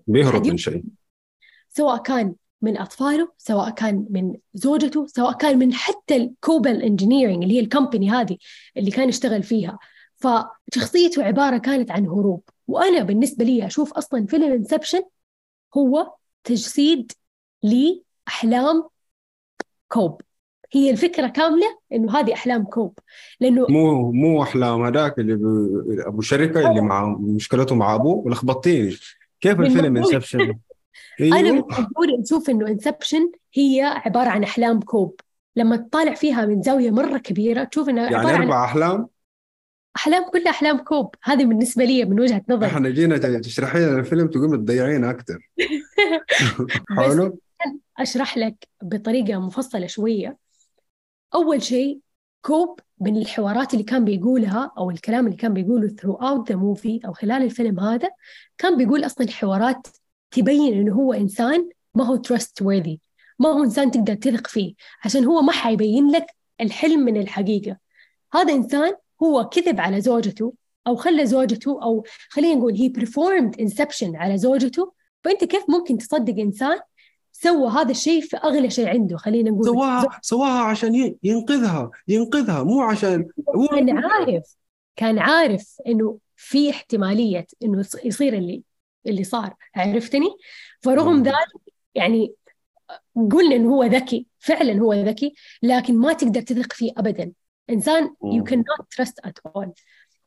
بيهرب من شيء. سواء كان من أطفاله سواء كان من زوجته سواء كان من حتى Cobol Engineering اللي هي ال company هذه اللي كان يشتغل فيها. فشخصيته عبارة كانت عن هروب. وأنا بالنسبة لي أشوف أصلا فيلم Inception هو تجسيد لأحلام كوب هي الفكرة كاملة إنه هذه أحلام كوب. لأنه مو مو أحلام هذاك اللي أبو شركه اللي مع مشكلته مع أبوه ولخبطتيني كيف الفيلم Inception أيوه. أنا من نشوف إنه Inception هي عبارة عن أحلام كوب. لما تطالع فيها من زاوية مرة كبيرة تشوف إنها يعني أربع أحلام؟ أحلام كلها أحلام كوب. هذه بالنسبة لي من وجهة نظري إحنا جينا تشرحي لنا الفيلم تقوم تضيعين أكثر حلو. أشرح لك بطريقة مفصلة شوية. أول شيء كوب من الحوارات اللي كان بيقولها أو الكلام اللي كان بيقوله throughout the movie أو خلال الفيلم هذا كان بيقول أصلا حوارات تبين إنه هو إنسان ما هو trustworthy ما هو إنسان تقدر تثق فيه عشان هو ما حيبين لك الحلم من الحقيقة. هذا إنسان هو كذب على زوجته أو خلى زوجته أو خلينا نقول هي performed inception على زوجته. فأنت كيف ممكن تصدق إنسان سوى هذا الشيء في أغلى شيء عنده خلينا نقول. سواها سواها عشان ينقذها ينقذها مو عشان هو كان عارف كان عارف إنه في احتمالية إنه يصير اللي اللي صار عرفتني؟ فرغم ذلك يعني قلنا إنه هو ذكي فعلا هو ذكي لكن ما تقدر تثق فيه ابدا. إنسان يو كان نوت تراست ات اول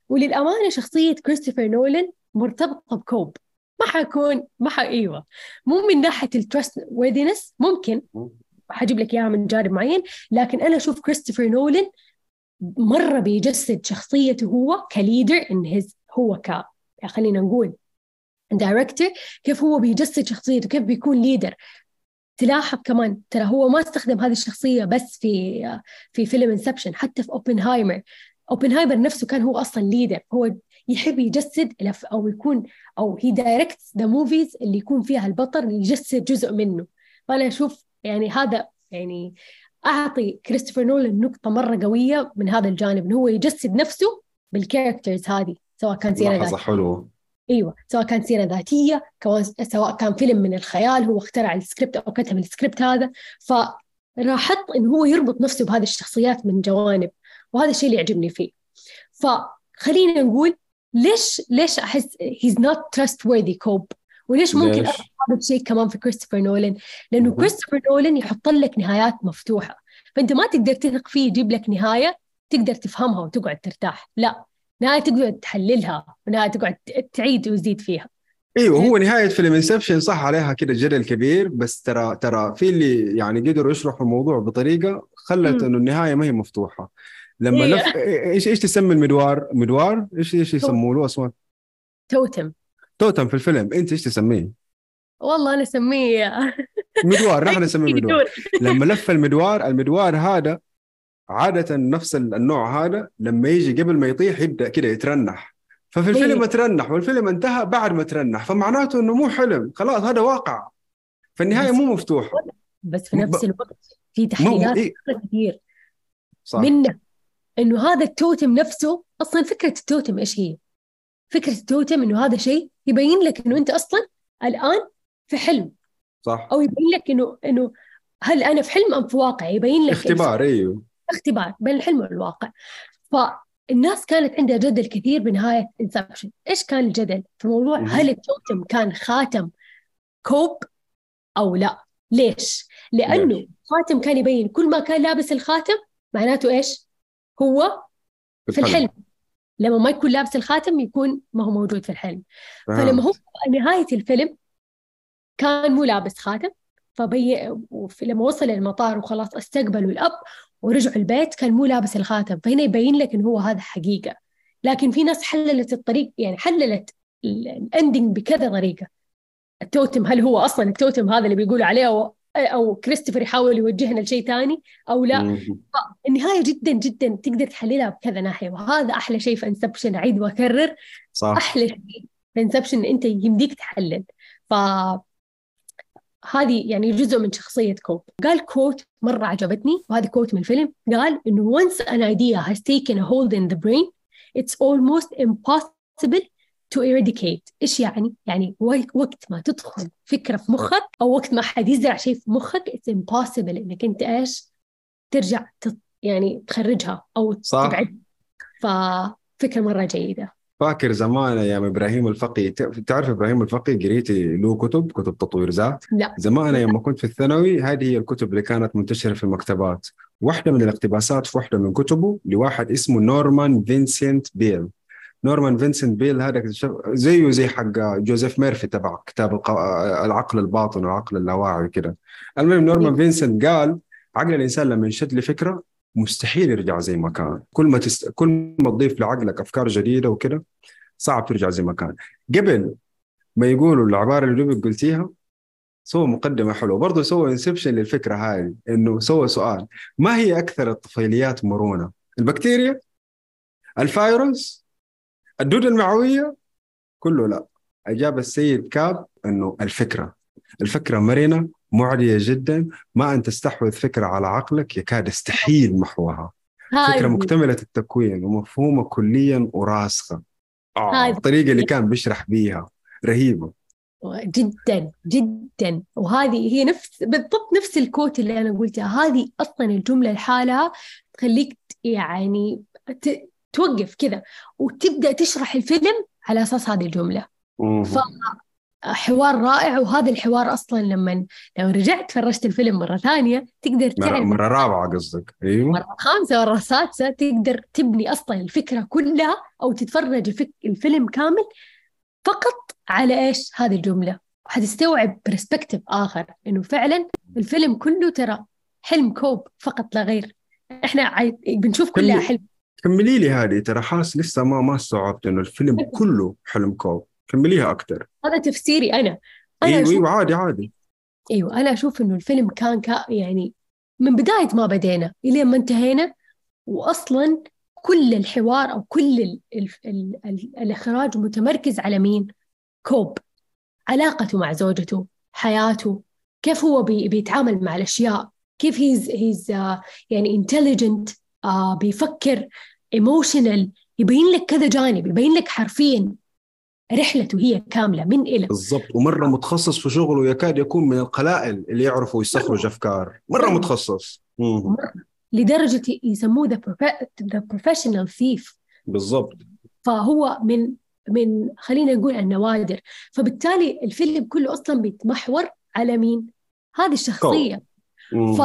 وللأمانة شخصية كريستوفر نولان مرتبطة بكوب. ما حكون ما ح... إيوه. مو من ناحية ال trustworthiness ممكن. حجيب لك إياها من جانب معين. لكن أنا أشوف كريستوفر نولان مرة بيجسد شخصيته هو ك leader ان he's هو ك خلينا نقول director كيف هو بيجسد شخصيته كيف بيكون leader تلاحظ كمان ترى هو ما استخدم هذه الشخصية بس في في فيلم Inception حتى في Oppenheimer أوبنهايمر نفسه كان هو أصلا leader هو يحب يجسد أو يكون أو he direct the movies اللي يكون فيها البطل يجسد جزء منه. فأنا أشوف يعني هذا يعني أعطي كريستوفر نولان نقطة مرة قوية من هذا الجانب إنه هو يجسد نفسه بال characters هذه سواء كان سيرة ذاتية. حلو أيوه سواء كان سيرة ذاتية سواء كان فيلم من الخيال هو اخترع السكريبت أو كتب السكريبت هذا. فلاحظت انه هو يربط نفسه بهذه الشخصيات من جوانب وهذا الشيء اللي يعجبني فيه. فخلينا نقول ليش ليش أحس he's not trustworthy كوب وليش ممكن هذا الشيء كمان في كريستوفر نولان لأنه كريستوفر نولان يحط لك نهايات مفتوحة. فأنت ما تقدر تثق فيه يجيب لك نهاية تقدر تفهمها وتقعد ترتاح. لا نهاية تقعد تحللها ونهاية تقعد تعيد وتزيد فيها. أيوه هو نهاية فيلم انسبشن صح عليها كده جدل كبير بس ترى ترى في اللي يعني قدروا يشرحوا الموضوع بطريقة خلت إنه النهاية ما هي مفتوحة. لما إيه. لف إيش إيش تسمي المدوار؟ مدوار؟ إيش إيش يسموه له أصلا؟ توتم توتم في الفيلم أنت إيش تسميه؟ والله أنا أسميه مدوار نحن نسميه مدوار لما لف المدوار المدوار هذا عادة نفس النوع هذا لما يجي قبل ما يطيح يبدأ كده يترنح ففي الفيلم إيه. ترنح والفيلم انتهى بعد ما ترنح فمعناته إنه مو حلم خلاص هذا واقع فالنهايه مو مفتوحه بس في نفس الوقت في تحليلات إيه؟ كثير صح منه إنه هذا التوتم نفسه أصلا فكرة التوتم إيش هي؟ فكرة التوتم إنه هذا شيء يبين لك إنه أنت أصلا الآن في حلم. صح. أو يبين لك إنه إنه هل أنا في حلم أم في واقع؟ يبين لك اختبار إيوه. اختبار بين الحلم والواقع فالناس كانت عندها جدل كثير بنهاية انسبشن إيش كان الجدل في موضوع هل التوتم كان خاتم كوب أو لا؟ ليش؟ لأنه خاتم كان يبين كل ما كان لابس الخاتم معناته إيش؟ هو في الحلم. لما ما يكون لابس الخاتم يكون ما هو موجود في الحلم. فلما هو نهاية الفيلم كان مو لابس خاتم فبي لما وصل المطار وخلاص استقبلوا الأب ورجعوا البيت كان مو لابس الخاتم. فهنا يبين لك إنه هو هذا حقيقة. لكن في ناس حللت الطريق يعني حللت ال ending بكذا طريقة. التوتم هل هو أصلا التوتم هذا اللي بيقولوا عليه؟ أو كريستوفر يحاول يوجهنا لشيء ثاني أو لا. النهايه جدا جدا تقدر تحللها بكذا ناحية وهذا أحلى شيء في Inception اعيد وأكرر. صح. أحلى شيء في Inception أنت يمديك تحلل. ف هذه يعني جزء من شخصية كوب قال quote مرة عجبتني وهذه quote من الفيلم. قال إنه once an idea has taken a hold in the brain it's almost impossible to eradicate. إيش يعني؟ يعني وقت ما تدخل فكرة في مخك أو وقت ما حد يزرع شيء في مخك it's impossible إنك أنت إيش؟ ترجع تط... يعني تخرجها أو صح. تبعد. ففكرة مرة جيدة. فاكر زمان أيام إبراهيم الفقي. تعرف إبراهيم الفقي قريتي له كتب كتب تطوير ذات؟ لا. زمان أيام ما كنت في الثانوي هذه هي الكتب اللي كانت منتشرة في المكتبات. واحدة من الاقتباسات في واحدة من كتبه لواحد اسمه نورمان فينسنت بيل. نورمان فينسنت بيل هذا زيه زي حق جوزيف ميرفي تبع كتاب العقل الباطن والعقل اللاواعي كده المهم نورمان فينسنت قال عقل الإنسان لما ينشد لفكره مستحيل يرجع زي ما كان. كل ما تست... كل ما تضيف لعقلك أفكار جديدة وكده صعب ترجع زي ما كان. قبل ما يقولوا العبارة اللي دوبك قلتيها سوى مقدمة حلوة. برضه سوى inception للفكرة هذه إنه سوى سؤال. ما هي أكثر الطفيليات مرونة؟ البكتيريا؟ الفيروس؟ الدودة المعوية كله لا. أجاب السيد كاب أنه الفكرة الفكرة مرنة معدية جدا. ما أن تستحوذ فكرة على عقلك يكاد يستحيل محوها. فكرة مكتملة التكوين ومفهومة كليا وراسخة. آه الطريقة اللي كان بيشرح بيها رهيبة. جدا جدا. وهذه هي نفس بالضبط نفس الكوت اللي أنا قلتها. هذه أصلا الجملة لحالها تخليك يعني توقف كذا وتبدأ تشرح الفيلم على أساس هذه الجملة. فحوار رائع وهذا الحوار أصلا لما لو رجعت فرجت الفيلم مرة ثانية تقدر تعرف. مرة رابعة قصدك. أيوه. مرة خامسة مره سادسة تقدر تبني أصلا الفكرة كلها أو تتفرج الفك... الفيلم كامل فقط على إيش؟ هذه الجملة. وحتستوعب برسبكتيف آخر إنه فعلا الفيلم كله ترى حلم كوب فقط لا غير. إحنا عاي... بنشوف كلها حلم. كملي لي هذه ترى حاس لسه ما ما استوعبت إنه الفيلم كله حلم كوب. كمليها أكثر هذا تفسيري أنا. أنا إيوه إيوه عادي عادي. أيوه أنا أشوف إنه الفيلم كان كا يعني من بداية ما بدينا إلين ما انتهينا واصلا كل الحوار أو كل ال ال ال ال الإخراج متمركز على مين؟ كوب. علاقته مع زوجته حياته كيف هو بي بيتعامل مع الأشياء كيف he's he's uh, يعني intelligent uh, بيفكر emotional يبين لك كذا جانب يبين لك حرفيا رحلته هي كاملة من إلى. بالضبط. ومرة متخصص في شغله يكاد يكون من القلائل اللي يعرفوا يستخرج أفكار. مرة متخصص. مرة. لدرجة يسموه the professional thief بالضبط. فهو من من خلينا نقول النوادر. فبالتالي الفيلم كله أصلا بيتمحور على مين؟ هذه الشخصية. ف...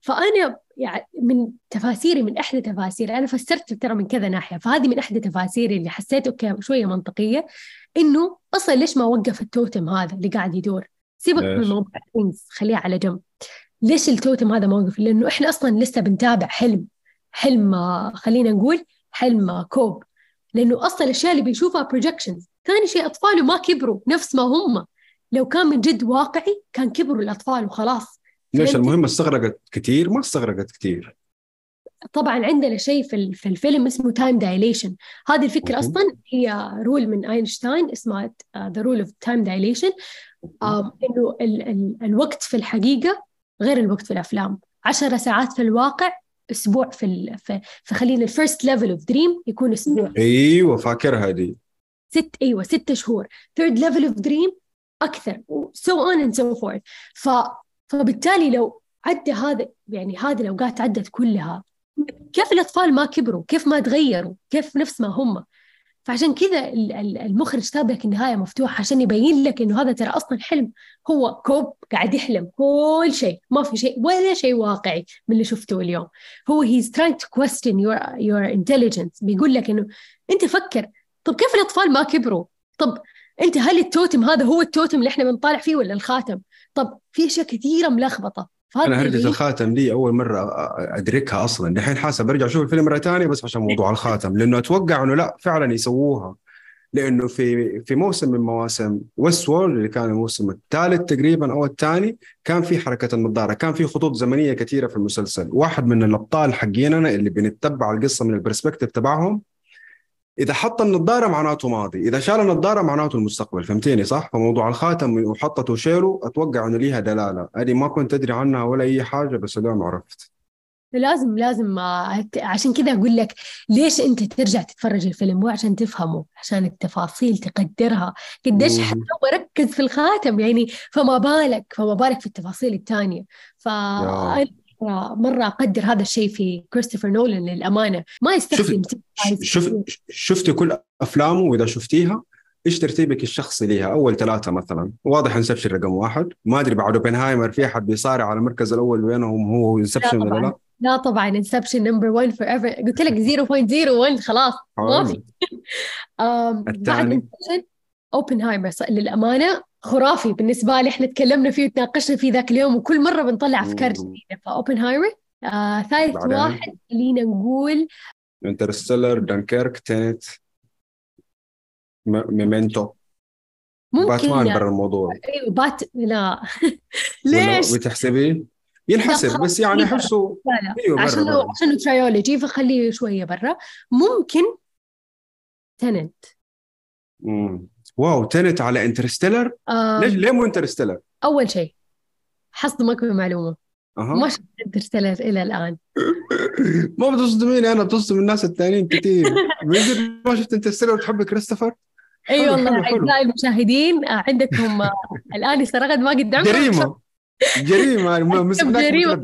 فأنا يعني من تفاسيري من إحدى تفاسيري أنا فسرت ترى من كذا ناحية فهذه من إحدى تفاسيري اللي حسيت okay شوية منطقية إنه أصلا ليش ما وقف التوتم هذا اللي قاعد يدور؟ سيبك من موضوع خليها على جنب. ليش التوتم هذا ما وقف؟ لأنه إحنا أصلا لسه بنتابع حلم حلم خلينا نقول حلم كوب. لأنه أصلا الأشياء اللي بيشوفها بروجكشنز ثاني شيء أطفاله ما كبروا نفس ما هم. لو كان من جد واقعي كان كبروا الأطفال وخلاص. ليش المهمة استغرقت كثير ما استغرقت كثير طبعا عندنا شيء في في الفيلم اسمه تايم دايليشن هذه الفكرة أصلا هي رول من اينشتاين اسمها ذا رول اوف تايم دايليشن إنه ال ال الوقت في الحقيقة غير الوقت في الأفلام. عشر ساعات في الواقع أسبوع في ال... في, خلينا ال first level of dream يكون أسبوع. أيوه فاكرها دي ست أيوه ست شهور. third level of dream أكثر. so on and so forth فبالتالي لو عدى هذا يعني هذه الأوقات عدت كلها كيف الأطفال ما كبروا؟ كيف ما تغيروا؟ كيف نفس ما هم؟ فعشان كذا المخرج ساب لك النهاية مفتوحة عشان يبين لك إنه هذا ترى أصلا حلم. هو كوب قاعد يحلم كل شيء ما في شيء ولا شيء واقعي من اللي شفته اليوم. هو he's trying to question your your intelligence. بيقول لك إنه أنت فكر طب كيف الأطفال ما كبروا؟ طب أنت هل التوتم هذا هو التوتم اللي إحنا بنطالع فيه ولا الخاتم؟ طب في أشياء كثيرة ملخبطة. أنا هرجة الخاتم دي أول مرة أدركها أصلا. دحين حاسه برجع أشوف الفيلم مرة ثانية بس عشان موضوع الخاتم لأنه أتوقع إنه لا فعلا يسووها. لأنه في في موسم من مواسم Westworld اللي كان الموسم الثالث تقريبا أو الثاني كان في حركة النظارة كان في خطوط زمنية كثيرة في المسلسل. واحد من الأبطال حقيننا اللي بنتبع القصة من ال perspective تبعهم إذا حط النظارة معناته ماضي. إذا شال النظارة معناته المستقبل. فهمتيني صح؟ فموضوع الخاتم وحطته وشيله أتوقع إنه ليها دلالة. هذه ما كنت أدري عنها ولا أي حاجة بس اليوم عرفت. لازم لازم عشان كذا أقول لك ليش أنت ترجع تتفرج الفيلم؟ مو عشان تفهمه عشان التفاصيل تقدرها. قديش حتى ركز في الخاتم يعني. فما بالك فما بالك في التفاصيل الثانية ف مرة أقدر هذا الشيء في كريستوفر نولان للأمانة. ما يستخدم شوف شفتي كل أفلامه وإذا شفتيها إيش ترتيبك الشخصي ليها؟ أول ثلاثة مثلا، واضح Inception رقم واحد، ما أدري بعد Oppenheimer في أحد بيصارع على المركز الأول بينهم هو Inception ولا لا؟ لا طبعا Inception number 1 forever قلت لك 0.01 خلاص. ما في. بعد Inception Oppenheimer للأمانة خرافي. بالنسبة لي إحنا تكلمنا فيه وتناقشنا فيه ذاك اليوم وكل مرة بنطلع أفكار. جديدة. ف Oppenheimer آه ثالث؟ واحد خلينا نقول Interstellar Dunkirk Tenet م- Memento ممكن باتمان برا الموضوع. أيوه بات لا. ليش؟ بتحسبيه؟ ينحسب بس يعني. احسه أيوه برا عشان برا عشان trilogy فخليه شوية برا. ممكن Tenet مم. واو Tenet على Interstellar؟ ليش؟ ليه مو Interstellar؟ أول شيء حصدمك بمعلومة ما أها. شفت Interstellar إلى الآن. ما بتصدميني أنا بتصدم الناس الثانيين كثير ما شفت Interstellar وتحب كريستوفر؟ أي حلو، والله. أعزائي المشاهدين آه، عندكم آه، الآن استرغد ما قد عمره جريمة. جريمة. ما- جريمة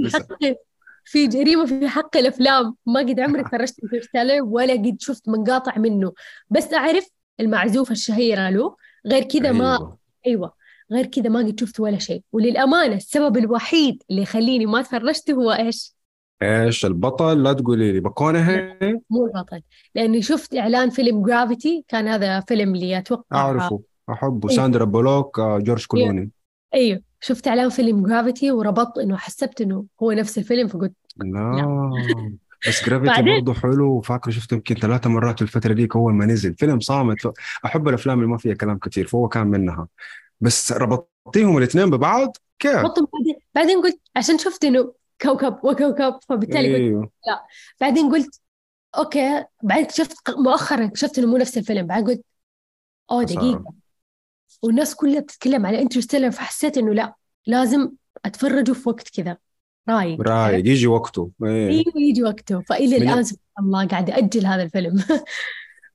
في جريمة في حق الأفلام. ما قد عمري تفرجت انترستيلر ولا قد شفت مقاطع منه. بس أعرف المعزوفة الشهيرة له غير كذا ما أيوة. أيوه. غير كذا ما قد شفت ولا شيء. وللأمانة السبب الوحيد اللي يخليني ما تفرجت هو إيش؟ إيش؟ البطل؟ لا تقولي لي. بكونهي مو البطل. لأني شفت إعلان فيلم Gravity كان هذا فيلم اللي أتوقع أعرفه. أحبه. أيوة. ساندرا بولوك آه، جورج كلوني. أيوه شفت إعلان فيلم Gravity وربطت إنه حسبت إنه هو نفس الفيلم فقلت لا. بس Gravity برضه حلو. وفاكره شفته يمكن ثلاثة مرات في الفترة ديك أول ما نزل. فيلم صامت. أحب الأفلام اللي ما فيها كلام كثير فهو كان منها. بس ربطتيهم الاثنين ببعض؟ كيف؟ بعدين بعدين قلت عشان شفت إنه كوكب وكوكب. فبالتالي قلت إيوه. بعدين قلت okay. بعدين اكتشفت ق- مؤخرا اكتشفت إنه مو نفس الفيلم. بعدين قلت صعب. دقيقة. والناس كلها بتتكلم على Interstellar فحسيت إنه لا لازم اتفرجه في وقت كذا. رايق رايق يجي وقته. أيوه يجي وقته. فإلى من- الآن سبحان الله قاعدة أجل هذا الفيلم.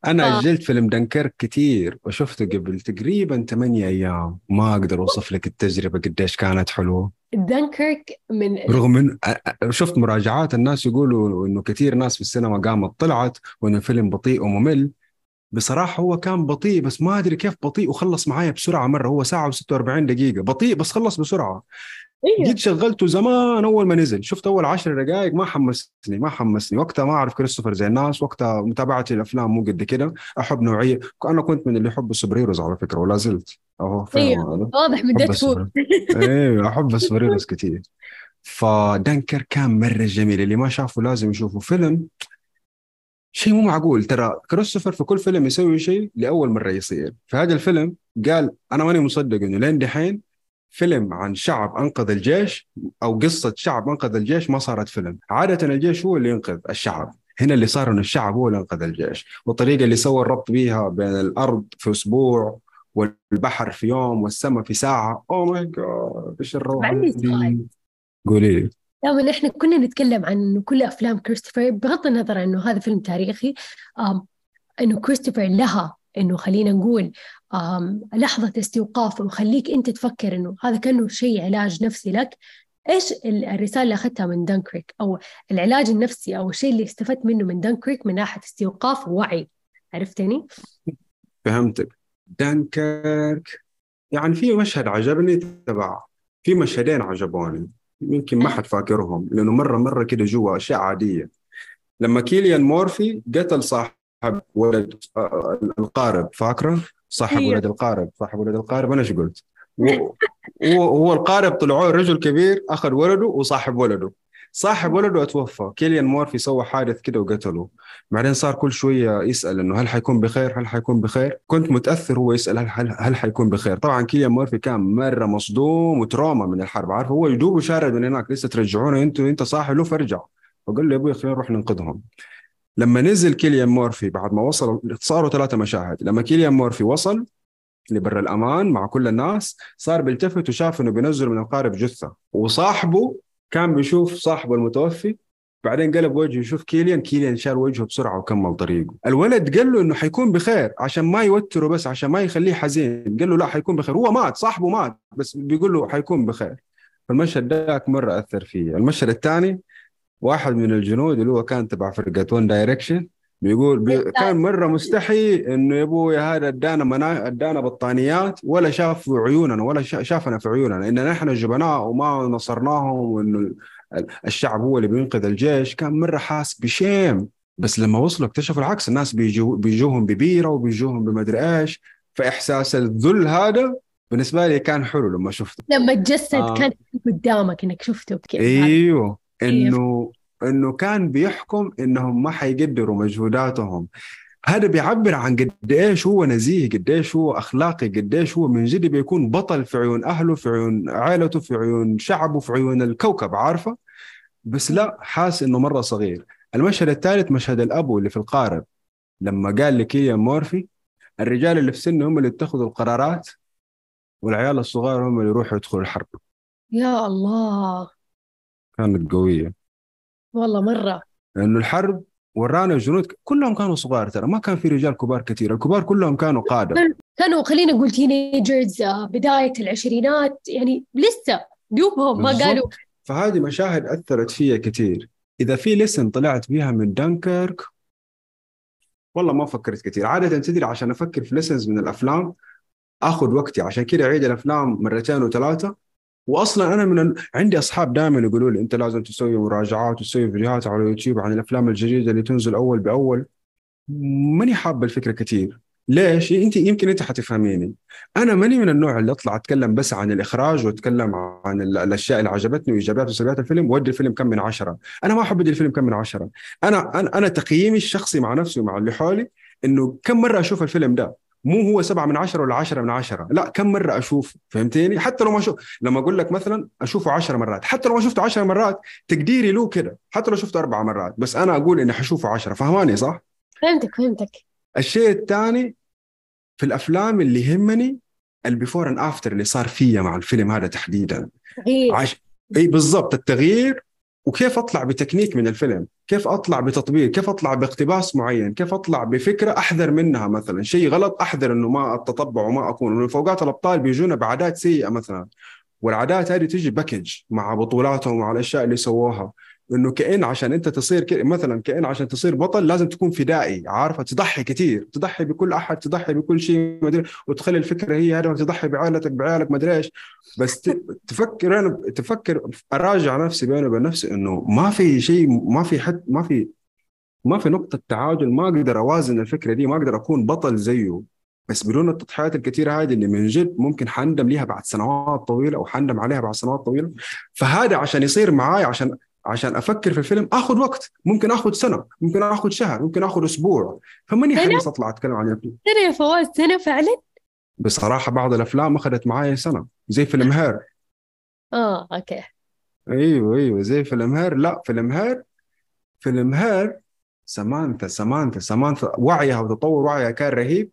أنا ف- أجلت فيلم دنكرك كثير وشفته قبل تقريبا ثمانية أيام. ما أقدر أوصف لك التجربة قديش كانت حلوة. دنكرك من رغم من شفت مراجعات الناس يقولوا إنه كثير ناس في السينما قامت طلعت وإنه الفيلم بطيء وممل. بصراحة هو كان بطيء بس ما أدري كيف بطيء وخلص معايا بسرعة مرة. هو ساعة و46 دقيقة. بطيء بس خلص بسرعة. أيوه جيت شغلته زمان أول ما نزل. شفت أول عشر دقائق ما حمسني ما حمسني. وقتها ما أعرف كريستوفر زي الناس وقتها متابعتي الأفلام مو قد كده. أحب نوعية أنا كنت من اللي يحب ال superheroes على فكرة ولا زلت. أيوه هذا واضح من Deadpool. السوبر أيوه أحب السوبر هيروز كثير فدنكر كان مره جميل اللي ما شافه لازم يشوفه. فيلم شيء مو معقول. ترى كريستوفر في كل فيلم يسوي شيء لأول مرة يصير. في هذا الفيلم قال أنا ماني مصدق إنه لين دحين فيلم عن شعب أنقذ الجيش أو قصة شعب أنقذ الجيش ما صارت فيلم. عادة الجيش هو اللي ينقذ الشعب. هنا اللي صار انه الشعب هو اللي انقذ الجيش. والطريقة اللي سوى الربط بيها بين الأرض في أسبوع والبحر في يوم والسماء في ساعة. oh my God إيش الروعه عندي دي؟ سؤال. قولي لي. دائما إحنا كنا نتكلم عن إنه كل أفلام كريستوفر بغض النظر إنه هذا فيلم تاريخي إنه كريستوفر لها إنه خلينا نقول لحظة استيقاف وخليك أنت تفكر إنه هذا كأنه شيء علاج نفسي لك. إيش ال- الرسالة اللي أخذتها من دانكريك أو العلاج النفسي أو الشيء اللي استفدت منه من دانكريك من ناحية استيقاف ووعي. عرفتني؟ فهمتك. دانكيرك يعني في مشهد عجبني تبع في مشهدين عجبوني يمكن ما حد فاكرهم لأنه مرة مرة كده جوا أشياء عادية. لما كيليان مورفي قتل صاحب ولد آه، القارب فاكره؟ صاحب أيوه. ولد القارب صاحب ولد القارب أنا إيش قلت؟ هو القارب طلعوه رجل كبير أخذ ولده وصاحب ولده. صاحب ولده أتوفى. كيليان مورفي سوى حادث كده وقتله. بعدين صار كل شوية يسأل إنه هل حيكون بخير؟ هل حيكون بخير؟ كنت متأثر هو يسأل هل هل, هل حيكون بخير؟ طبعا كيليان مورفي كان مرة مصدوم و trauma من الحرب. عارف هو يدوب شارد من هناك لسه ترجعونه أنتوا أنت صاحي له فارجع فقال له يا أبوي خلينا نروح ننقذهم. لما نزل كيليان مورفي بعد ما وصل صاروا ثلاثة مشاهد. لما كيليان مورفي وصل لبر الأمان مع كل الناس صار بيلتفت وشاف إنه بينزل من القارب جثة. وصاحبه كان بيشوف صاحبه المتوفي بعدين قلب وجهه يشوف كيليان كيليان شال وجهه بسرعة وكمل طريقه. الولد قال له إنه حيكون بخير عشان ما يوتره بس عشان ما يخليه حزين. قال له لا حيكون بخير. هو مات صاحبه مات بس بيقول له حيكون بخير. فالمشهد ذاك مرة أثر فيه. المشهد الثاني واحد من الجنود اللي هو كان تبع فرقة One Direction بيقول بي كان مرة مستحي إنه يا أبوي هذا أدانا منا... أدانا بطانيات ولا شاف في عيوننا ولا شا- شافنا في عيوننا ان نحن جبناء وما نصرناهم وإنه ال- الشعب هو اللي بينقذ الجيش. كان مرة حاس بشيم. بس لما وصلوا اكتشفوا العكس الناس بيجو... بيجوهم ببيرة وبيجوهم بمدري إيش. فإحساس الذل هذا بالنسبة لي كان حلو لما شفته. لما تجسد آه. كان قدامك إنك شفته كيف أيوه. إنه إنه كان بيحكم إنهم ما حيقدروا مجهوداتهم. هذا بيعبر عن قد إيش هو نزيه قد إيش هو أخلاقي قد إيش هو من جد بيكون بطل في عيون أهله في عيون عائلته في عيون شعبه في عيون الكوكب عارفة؟ بس لا حاس إنه مرة صغير. المشهد الثالث مشهد الابو اللي في القارب. لما قال لكيا مورفي الرجال اللي في سنه هم اللي اتخذوا القرارات والعيال الصغار هم اللي يروحوا يدخلوا الحرب. يا الله. كانت قوية. والله مرة. لأنه الحرب ورانا الجنود كلهم كانوا صغار ترى ما كان في رجال كبار كثير الكبار كلهم كانوا قادة. كانوا خلينا نقول تينيجرز آه، بداية العشرينات يعني لسه دوبهم ما قالوا. فهذه مشاهد أثرت فيها كثير. إذا في لسن طلعت بيها من دنكرك والله ما فكرت كثير. عادة تدري عشان أفكر في لسنز من الأفلام أخذ وقتي عشان كذا أعيد الأفلام مرتين وثلاثة. واصلا أنا من ال... عندي أصحاب دائما يقولوا لي أنت لازم تسوي مراجعات وتسوي فيديوهات على اليوتيوب عن الأفلام الجديدة اللي تنزل أول بأول. ماني حاب الفكرة كثير ليش؟ أنت يمكن أنت حتفهميني. أنا ماني من النوع اللي أطلع أتكلم بس عن الإخراج وأتكلم عن الأشياء اللي عجبتني وإيجابيات وسلبيات الفيلم وأدي الفيلم كم من عشرة. أنا ما أحب أدي الفيلم كم من عشرة. أنا أنا أنا تقييمي الشخصي مع نفسي ومع اللي حولي إنه كم مرة أشوف الفيلم ده. مو هو سبعة من عشرة ولا عشرة من عشرة. لا كم مرة أشوف فهمتيني حتى لو ما أشوف لما أقول لك مثلا أشوفه عشرة مرات. حتى لو ما شفته عشرة مرات تقديري له كده. حتى لو شفته أربع مرات. بس أنا أقول إني حشوفه عشرة. فهماني صح؟ فهمتك فهمتك. الشيء الثاني في الأفلام اللي يهمني ال before and after اللي صار فيها مع الفيلم هذا تحديدا. عش... إي بالضبط. التغيير وكيف أطلع بتكنيك من الفيلم؟ كيف أطلع بتطبيق؟ كيف أطلع باقتباس معين؟ كيف أطلع بفكرة أحذر منها مثلا؟ شيء غلط أحذر إنه ما أتطبع وما أكون. إنه فوقات الأبطال بيجونا بعادات سيئة مثلا والعادات هذه تيجي package مع بطولاتهم ومع الأشياء اللي سووها. إنه كأن عشان أنت تصير ك... مثلا كأن عشان تصير بطل لازم تكون فدائي عارفة؟ تضحي كثير تضحي بكل أحد تضحي بكل شيء ما أدري وتخلي الفكرة هي هذا تضحي بعائلتك بعيالك ما أدري إيش. بس ت... تفكر أنا تفكر أراجع نفسي بيني وبين نفسي إنه ما في شيء ما في حد ما في ما في نقطة تعادل ما أقدر أوازن الفكرة دي ما أقدر أكون بطل زيه. بس بدون التضحيات الكثيره هذه اللي من جد ممكن حندم ليها بعد سنوات طويلة أو حندم عليها بعد سنوات طويلة. فهذا عشان يصير معاي عشان عشان أفكر في الفيلم آخذ وقت. ممكن آخذ سنة ممكن آخذ شهر ممكن آخذ أسبوع. فماني حريص أطلع أتكلم عن الفيلم سنة يا فواز سنة فعلا؟ بصراحة بعض الأفلام أخذت معي سنة زي فيلم هير. آه okay. أيوه أيوه زي فيلم Her. لا فيلم Her فيلم Her سمانثا سمانثا سمانثا وعيها وتطور وعيها كان رهيب.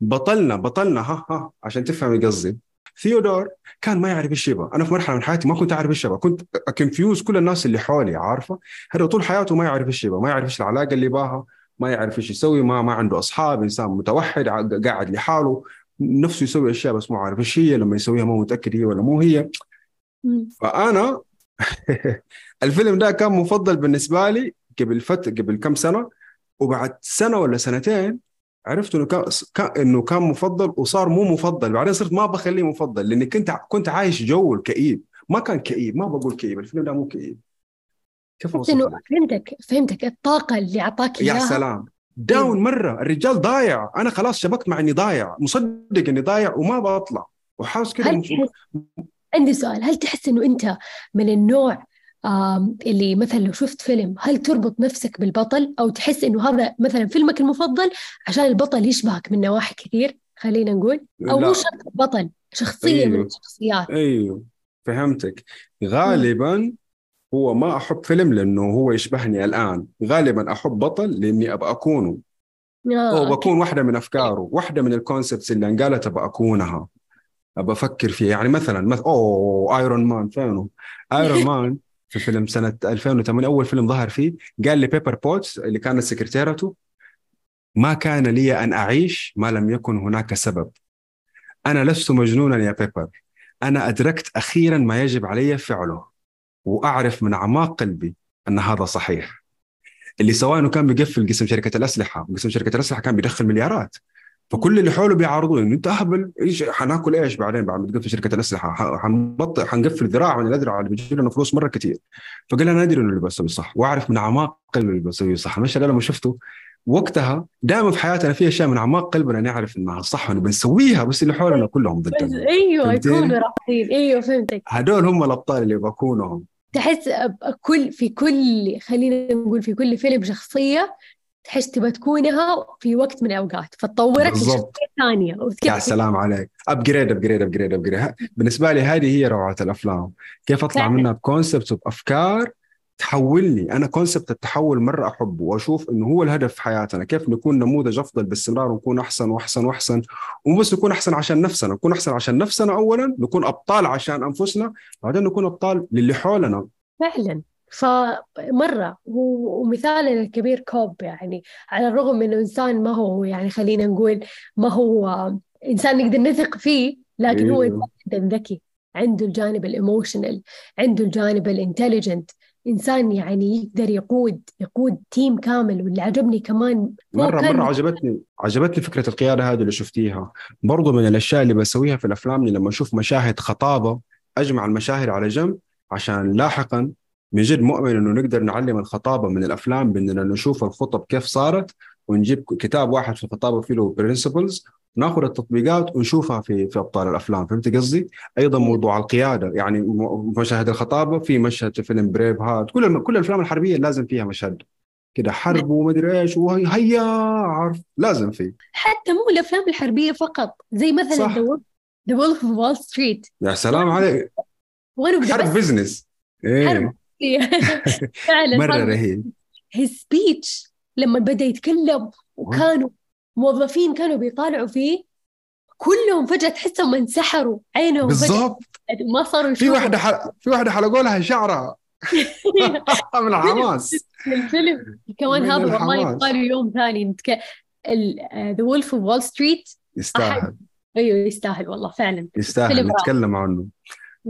بطلنا بطلنا. ها ها عشان تفهمي قصدي. ثيودور كان ما يعرف إيش يبغى أنا في مرحلة من حياتي ما كنت أعرف إيش يبغى كنت confused كل الناس اللي حولي عارفة؟ هذا طول حياته ما يعرف إيش يبغى ما يعرف إيش العلاقة اللي يباها ما يعرف إيش يسوي ما ما عنده أصحاب إنسان متوحد قاعد لحاله نفسه يسوي أشياء بس مو عارف إيش هي. لما يسويها مو متأكد هي ولا مو هي. فأنا الفيلم ده كان مفضل بالنسبة لي قبل فت قبل كم سنة. وبعد سنة ولا سنتين عرفت إنه كان إنه كان مفضل وصار مو مفضل. بعدين صرت ما بخليه مفضل لأني كنت كنت عايش جو الكئيب. ما كان كئيب ما بقول كئيب الفيلم ده مو كئيب. كيف إنه فهمتك فهمتك الطاقة اللي أعطاك إياها. يا سلام داون إيه. مرة الرجال ضايع. أنا خلاص شبكت مع إني ضايع مصدق إني ضايع وما بطلع. وحاس كذا عندي سؤال هل تحس إنه أنت من النوع اللي مثلا لو شفت فيلم هل تربط نفسك بالبطل؟ أو تحس إنه هذا مثلا فيلمك المفضل عشان البطل يشبهك من نواحي كثير خلينا نقول؟ أو مو شرط بطل شخصيه أيوه. من الشخصيات. أيوه. فهمتك. غالبا هو ما أحب فيلم لأنه هو يشبهني الآن. غالبا أحب بطل لأني أبغى أكونه. آه، أو بكون واحدة من أفكاره. واحدة من ال concepts اللي انقالت أبغى أكونها. ابى أفكر فيها. يعني مثلا مثلا أوه ايرون مان فينه؟ ايرون مان في فيلم سنة 2008 أول فيلم ظهر فيه قال لي بيبر بوتس اللي كانت سكرتيرته ما كان لي أن أعيش ما لم يكن هناك سبب. أنا لست مجنونا يا بيبر أنا أدركت أخيرا ما يجب علي فعله وأعرف من أعماق قلبي أن هذا صحيح. اللي سواء إنه كان بيقفل قسم شركة الأسلحة قسم شركة الأسلحة كان بيدخل مليارات. فكل اللي حوله بيعارضوه. انه انت اهبل إيش حناكل عيش بعدين؟ بعد ما تقفل شركة الأسلحة. حنبطل حنقفل ذراع من الاذرع اللي بيجي لنا فلوس مرة كثير فقال أنا ادري إنه اللي بسوي صح وأعرف من أعماق قلبي اللي بسويه صح. المشهد لما شفته. وقتها دائما في حياتنا في أشياء من أعماق قلبنا نعرف إنها صح ونبي نسويها بس اللي حولنا كلهم ضدنا. أيوه؟ يكونوا رافضين أيوه فهمتك. هدول هم الأبطال اللي بكونهم. تحس كل في كل خلينا نقول في كل فيلم شخصية تحس تبى تكونها في وقت من الأوقات فتطورك بالضبط. لشخصية ثانية. يا سلام عليك. upgrade upgrade upgrade upgrade بالنسبة لي هذه هي روعة الأفلام. كيف أطلع فعلا. منها؟ بكونسبت وبافكار تحولني. أنا كونسبت التحول مرة أحبه وأشوف إنه هو الهدف في حياتنا. كيف نكون نموذج أفضل باستمرار ونكون أحسن وأحسن وأحسن؟ ومو بس نكون أحسن عشان نفسنا نكون أحسن عشان نفسنا اولا نكون أبطال عشان أنفسنا بعدين نكون أبطال للي حولنا. فعلا. فمرة و- ومثالنا الكبير كوب يعني على الرغم من إنه إنسان ما هو يعني خلينا نقول ما هو إنسان نقدر نثق فيه لكن هو. إنسان جدا ذكي. عنده الجانب ال emotional عنده الجانب ال intelligent إنسان يعني يقدر يقود يقود team كامل واللي عجبني كمان مرة كان مرة عجبتني عجبتني فكرة القيادة هذه اللي شفتيها. برضو من الأشياء اللي بسويها في الأفلام لما أشوف مشاهد خطابة أجمع المشاهد على جنب عشان لاحقا من جد مؤمن إنه نقدر نعلم الخطابة من الأفلام بأننا نشوف الخطب كيف صارت ونجيب كتاب واحد في الخطابة فيه له principles ناخذ التطبيقات ونشوفها في في أبطال الأفلام. فهمت قصدي؟ أيضا موضوع القيادة يعني مشاهد الخطابة في مشهد في فيلم Braveheart كل الم- كل الأفلام الحربية لازم فيها مشهد كده حرب ومدري إيش وهيا عارف لازم في حتى مو الأفلام الحربية فقط زي مثلا Wolf of Wall Street. يا سلام عليك. حرب business إيه. حرب. فعلا مرة. رهيب. his speech لما بدأ يتكلم وكانوا موظفين كانوا بيطالعوا فيه كلهم فجأة تحسهم انسحروا عينهم بالضبط. ما صاروا في واحدة حل... في واحدة حلقوا لها شعرها. من الحماس. الفيلم كمان هذا والله. يبغى له يوم ثاني. نتك... The Wolf of Wall Street يستاهل. أيوه يستاهل والله فعلا. يستاهل. نتكلم عنه.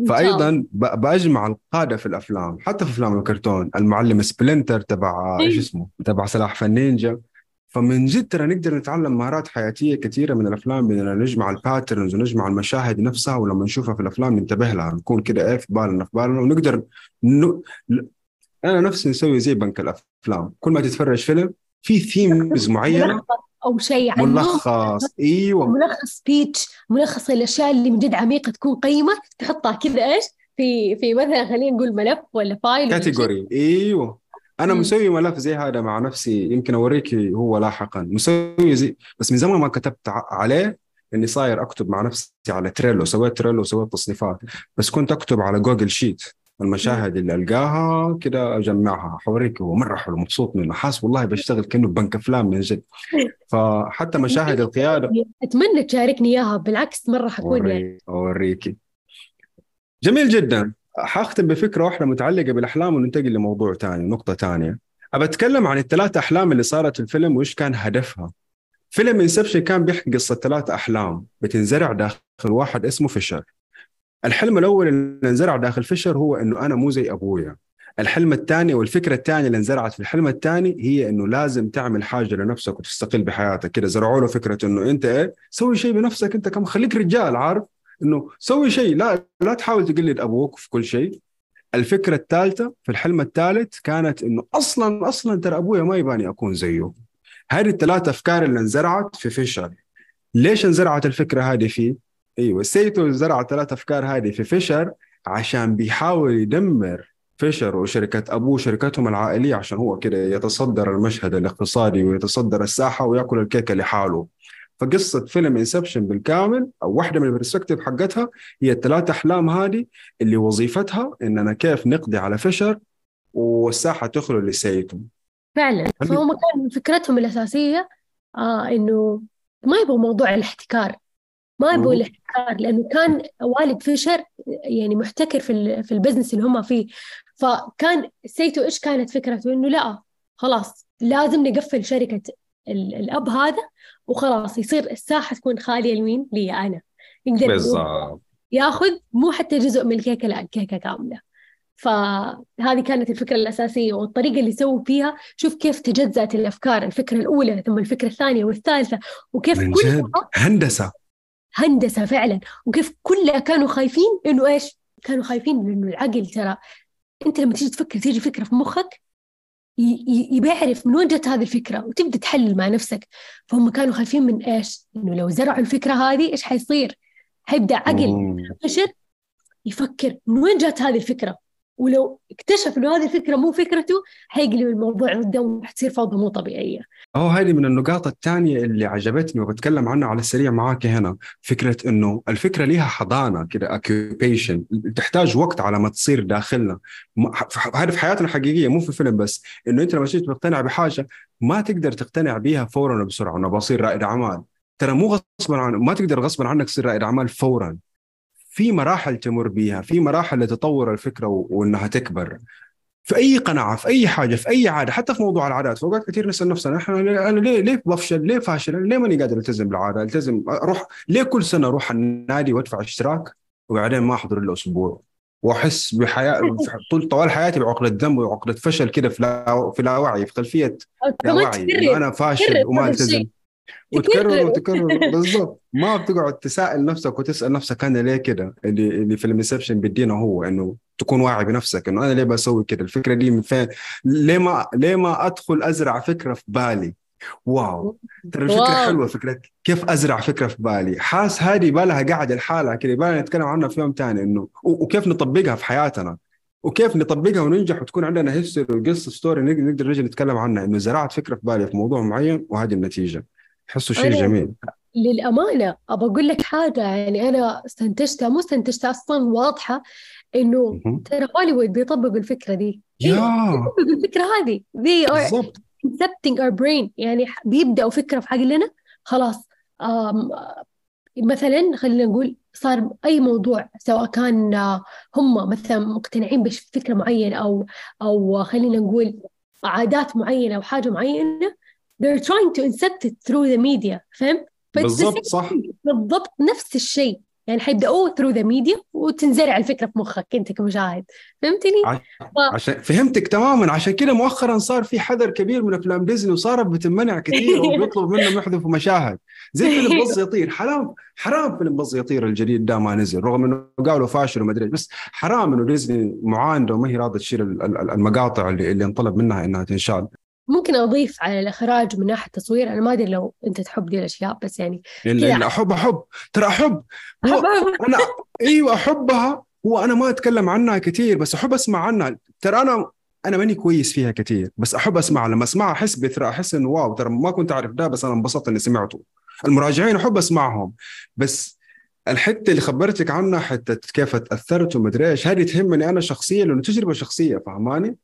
فايضا بأجمع القادة في الأفلام. حتى في أفلام الكرتون المعلم سبلنتر تبع إيه. إيش اسمه؟ تبع سلاحف النينجا. فمن جد ترى نقدر نتعلم مهارات حياتية كثيرة من الأفلام باننا نجمع ال patterns ونجمع المشاهد نفسها ولما نشوفها في الأفلام ننتبه لها نكون كده إيه في بالنا في بالنا ونقدر ن... أنا نفسي نسوي زي بنك الأفلام. كل ما تتفرج فيلم في themes معينة أو شيء عنه ملخص إيوه. ملخص speech ملخص الأشياء اللي من جد عميقة تكون قيمة تحطها كذا إيش في في مثلا خلينا نقول ملف ولا file. category إيوه. أنا. مسوي ملف زي هذا مع نفسي يمكن أوريك هو لاحقا. مسوي زي بس من زمان ما كتبت عليه إني صاير أكتب مع نفسي على Trello سويت Trello وسويت تصنيفات بس كنت أكتب على Google Sheet المشاهد اللي ألقاها كده أجمعها حوريك هو مره حلو مبسوط منه حاس والله بشتغل كأنه بنك أفلام من جد. فحتى مشاهد القيادة أتمنى تشاركني إياها بالعكس مرة حكون يعني. أوريكي جميل جدا. حاختم بفكرة واحدة متعلقة بالأحلام وننتقل لموضوع ثاني نقطة ثانية أبى أتكلم عن الثلاث أحلام اللي صارت في الفيلم وإيش كان هدفها. فيلم Inception كان بيحكي قصة ثلاث أحلام بتنزرع داخل واحد اسمه فيشر الحلم الأول اللي انزرع داخل فيشر هو إنه أنا مو زي أبويا. الحلم الثاني والفكرة الثانية اللي انزرعت في الحلم الثاني هي إنه لازم تعمل حاجة لنفسك وتستقل بحياتك. كده زرعوا له فكرة إنه أنت إيه؟ سوي شيء بنفسك أنت كم خليك رجال عارف؟ إنه سوي شيء. لا لا تحاول تقلد أبوك في كل شيء. الفكرة الثالثة في الحلم الثالث كانت إنه أصلا أصلا ترى أبويا ما يباني أكون زيه. هذه الثلاث أفكار اللي انزرعت في فيشر ليش انزرعت الفكرة هذه فيه؟ أيوه سايتو زرع ثلاث أفكار هذه في فيشر عشان بيحاول يدمر فيشر وشركة أبوه شركتهم العائلية عشان هو كده يتصدر المشهد الاقتصادي ويتصدر الساحة ويأكل الكيكة لحاله فقصة فيلم Inception بالكامل أو واحدة من ال perspective حقتها هي الثلاث أحلام هذه اللي وظيفتها إننا كيف نقضي على فيشر والساحة تخلو لسايتو فعلا. فهم كان فكرتهم الأساسية آه إنه ما يبغوا موضوع الاحتكار. ما يبغوا مم. الاحتكار لأنه كان والد فيشر يعني محتكر في ال- في ال business اللي هم فيه. فكان سايتو إيش كانت فكرته؟ إنه لا خلاص لازم نقفل شركة ال- الأب هذا وخلاص يصير الساحة تكون خالية لمين؟ لي أنا. يقدر بالضبط. ياخذ مو حتى جزء من الكيكه لا الكيكه كاملة. فهذه كانت الفكرة الأساسية والطريقة اللي سووا فيها. شوف كيف تجزأت الأفكار الفكرة الأولى ثم الفكرة الثانية والثالثة وكيف كلها هندسة. هندسة فعلا. وكيف كلها كانوا خايفين إنه إيش؟ كانوا خايفين إنه العقل ترى أنت لما تيجي تفكر تيجي فكرة في مخك يعرف من وين جت هذه الفكرة وتبدأ تحلل مع نفسك. فهم كانوا خايفين من إيش؟ إنه لو زرعوا الفكرة هذه إيش حيصير؟ حيبدأ عقل البشر يفكر من وين جت هذه الفكرة؟ ولو اكتشف إنه هذه الفكرة مو فكرته حيقلب الموضوع قدام وحتصير فوضى مو طبيعية. آه هذه من النقاط الثانية اللي عجبتني وبتكلم عنها على السريع معاك هنا فكرة إنه الفكرة لها حضانة كده اوكيبيشن تحتاج وقت على ما تصير داخلنا. هذا في حياتنا الحقيقية مو في فيلم بس. إنه أنت لما تيجي تقتنع بحاجة ما تقدر تقتنع بها فورا وبسرعة انه بصير رائد أعمال. ترى مو غصبا عن ما تقدر غصبا عنك تصير رائد أعمال فورا. في مراحل تمر بيها في مراحل لتطور الفكرة وإنها تكبر. في أي قناعة في أي حاجة في أي عادة حتى في موضوع العادات في اوقات كثير نسأل نفسنا إحنا أنا ليه ليه بفشل؟ ليه فاشل؟ ليه ماني قادر ألتزم بالعادة؟ ألتزم أروح ليه كل سنة أروح النادي وأدفع اشتراك وبعدين ما أحضر إلا أسبوع؟ وأحس بحياة طول طوال حياتي بعقده ذنب وعقده فشل كده في لا في لا وعي في خلفية لا وعي أنا فاشل وما ألتزم. وتكرر وتكرر. بالضبط. ما بتقعد تسائل نفسك وتسأل نفسك أنا ليه كده؟ اللي اللي في المسبشن بيدينا هو إنه تكون واعي بنفسك إنه أنا ليه بسوي كده؟ الفكرة دي من فين؟ ليه ما ليه ما أدخل أزرع فكرة في بالي؟ واو. ترى الفكرة واو. حلوة فكرة كيف أزرع فكرة في بالي؟ حاس هذه بالها قاعدة لحالها كده يبغى نتكلم عنها في يوم ثاني إنه وكيف نطبقها في حياتنا؟ وكيف نطبقها وننجح وتكون عندنا history وقصة story نقدر نجي نتكلم عنها؟ إنه زرعت فكرة في بالي في موضوع معين وهذه النتيجة. احسه شيء جميل. للأمانة أبى أقول لك حاجة يعني أنا استنتجتها مو استنتجتها أصلا واضحة إنه ترى هوليوود بيطبقوا الفكرة دي. يا بيطبقوا الفكرة هذه. They are بالضبط. incepting our brain. يعني بيبدأوا فكرة في عقلنا خلاص مثلا خلينا نقول صار أي موضوع سواء كان هم مثلا مقتنعين بفكرة معينة أو أو خلينا نقول عادات معينة أو حاجة معينة they're trying to incept it through the media فهمت؟ بالضبط صح. بالضبط نفس الشيء. يعني حيبدأوه through the media وتنزرع الفكرة في مخك أنت كمشاهد. فهمتني؟ ع... ف... عشان فهمتك تماما. عشان كذا مؤخرا صار في حذر كبير من أفلام ديزني وصارت بتمنع كثير وبيطلب منهم يحذفوا مشاهد. زي فيلم Buzz Lightyear. حرام حرام فيلم Buzz Lightyear الجديد ده ما نزل رغم إنه قالوا فاشل وما أدري بس حرام إنه ديزني معاندة وما هي راضية تشيل المقاطع اللي, اللي انطلب منها إنها تنشال. ممكن أضيف على الإخراج من ناحية التصوير أنا ما أدري لو أنت تحب دي الأشياء بس يعني لا أحب أحب. ترى أحب. أنا إيوه أحبها. هو أنا ما أتكلم عنها كثير بس أحب أسمع عنها. ترى أنا أنا ماني كويس فيها كثير بس أحب اسمع لما أسمعها أحس بثرى أحس إنه واو ترى ما كنت أعرف ده بس أنا انبسطت إني سمعته. المراجعين أحب أسمعهم بس الحتة اللي خبرتك عنها حتة كيف تأثرت ومدري إيش هذه تهمني أنا شخصيا لأنه تجربة شخصية فهماني؟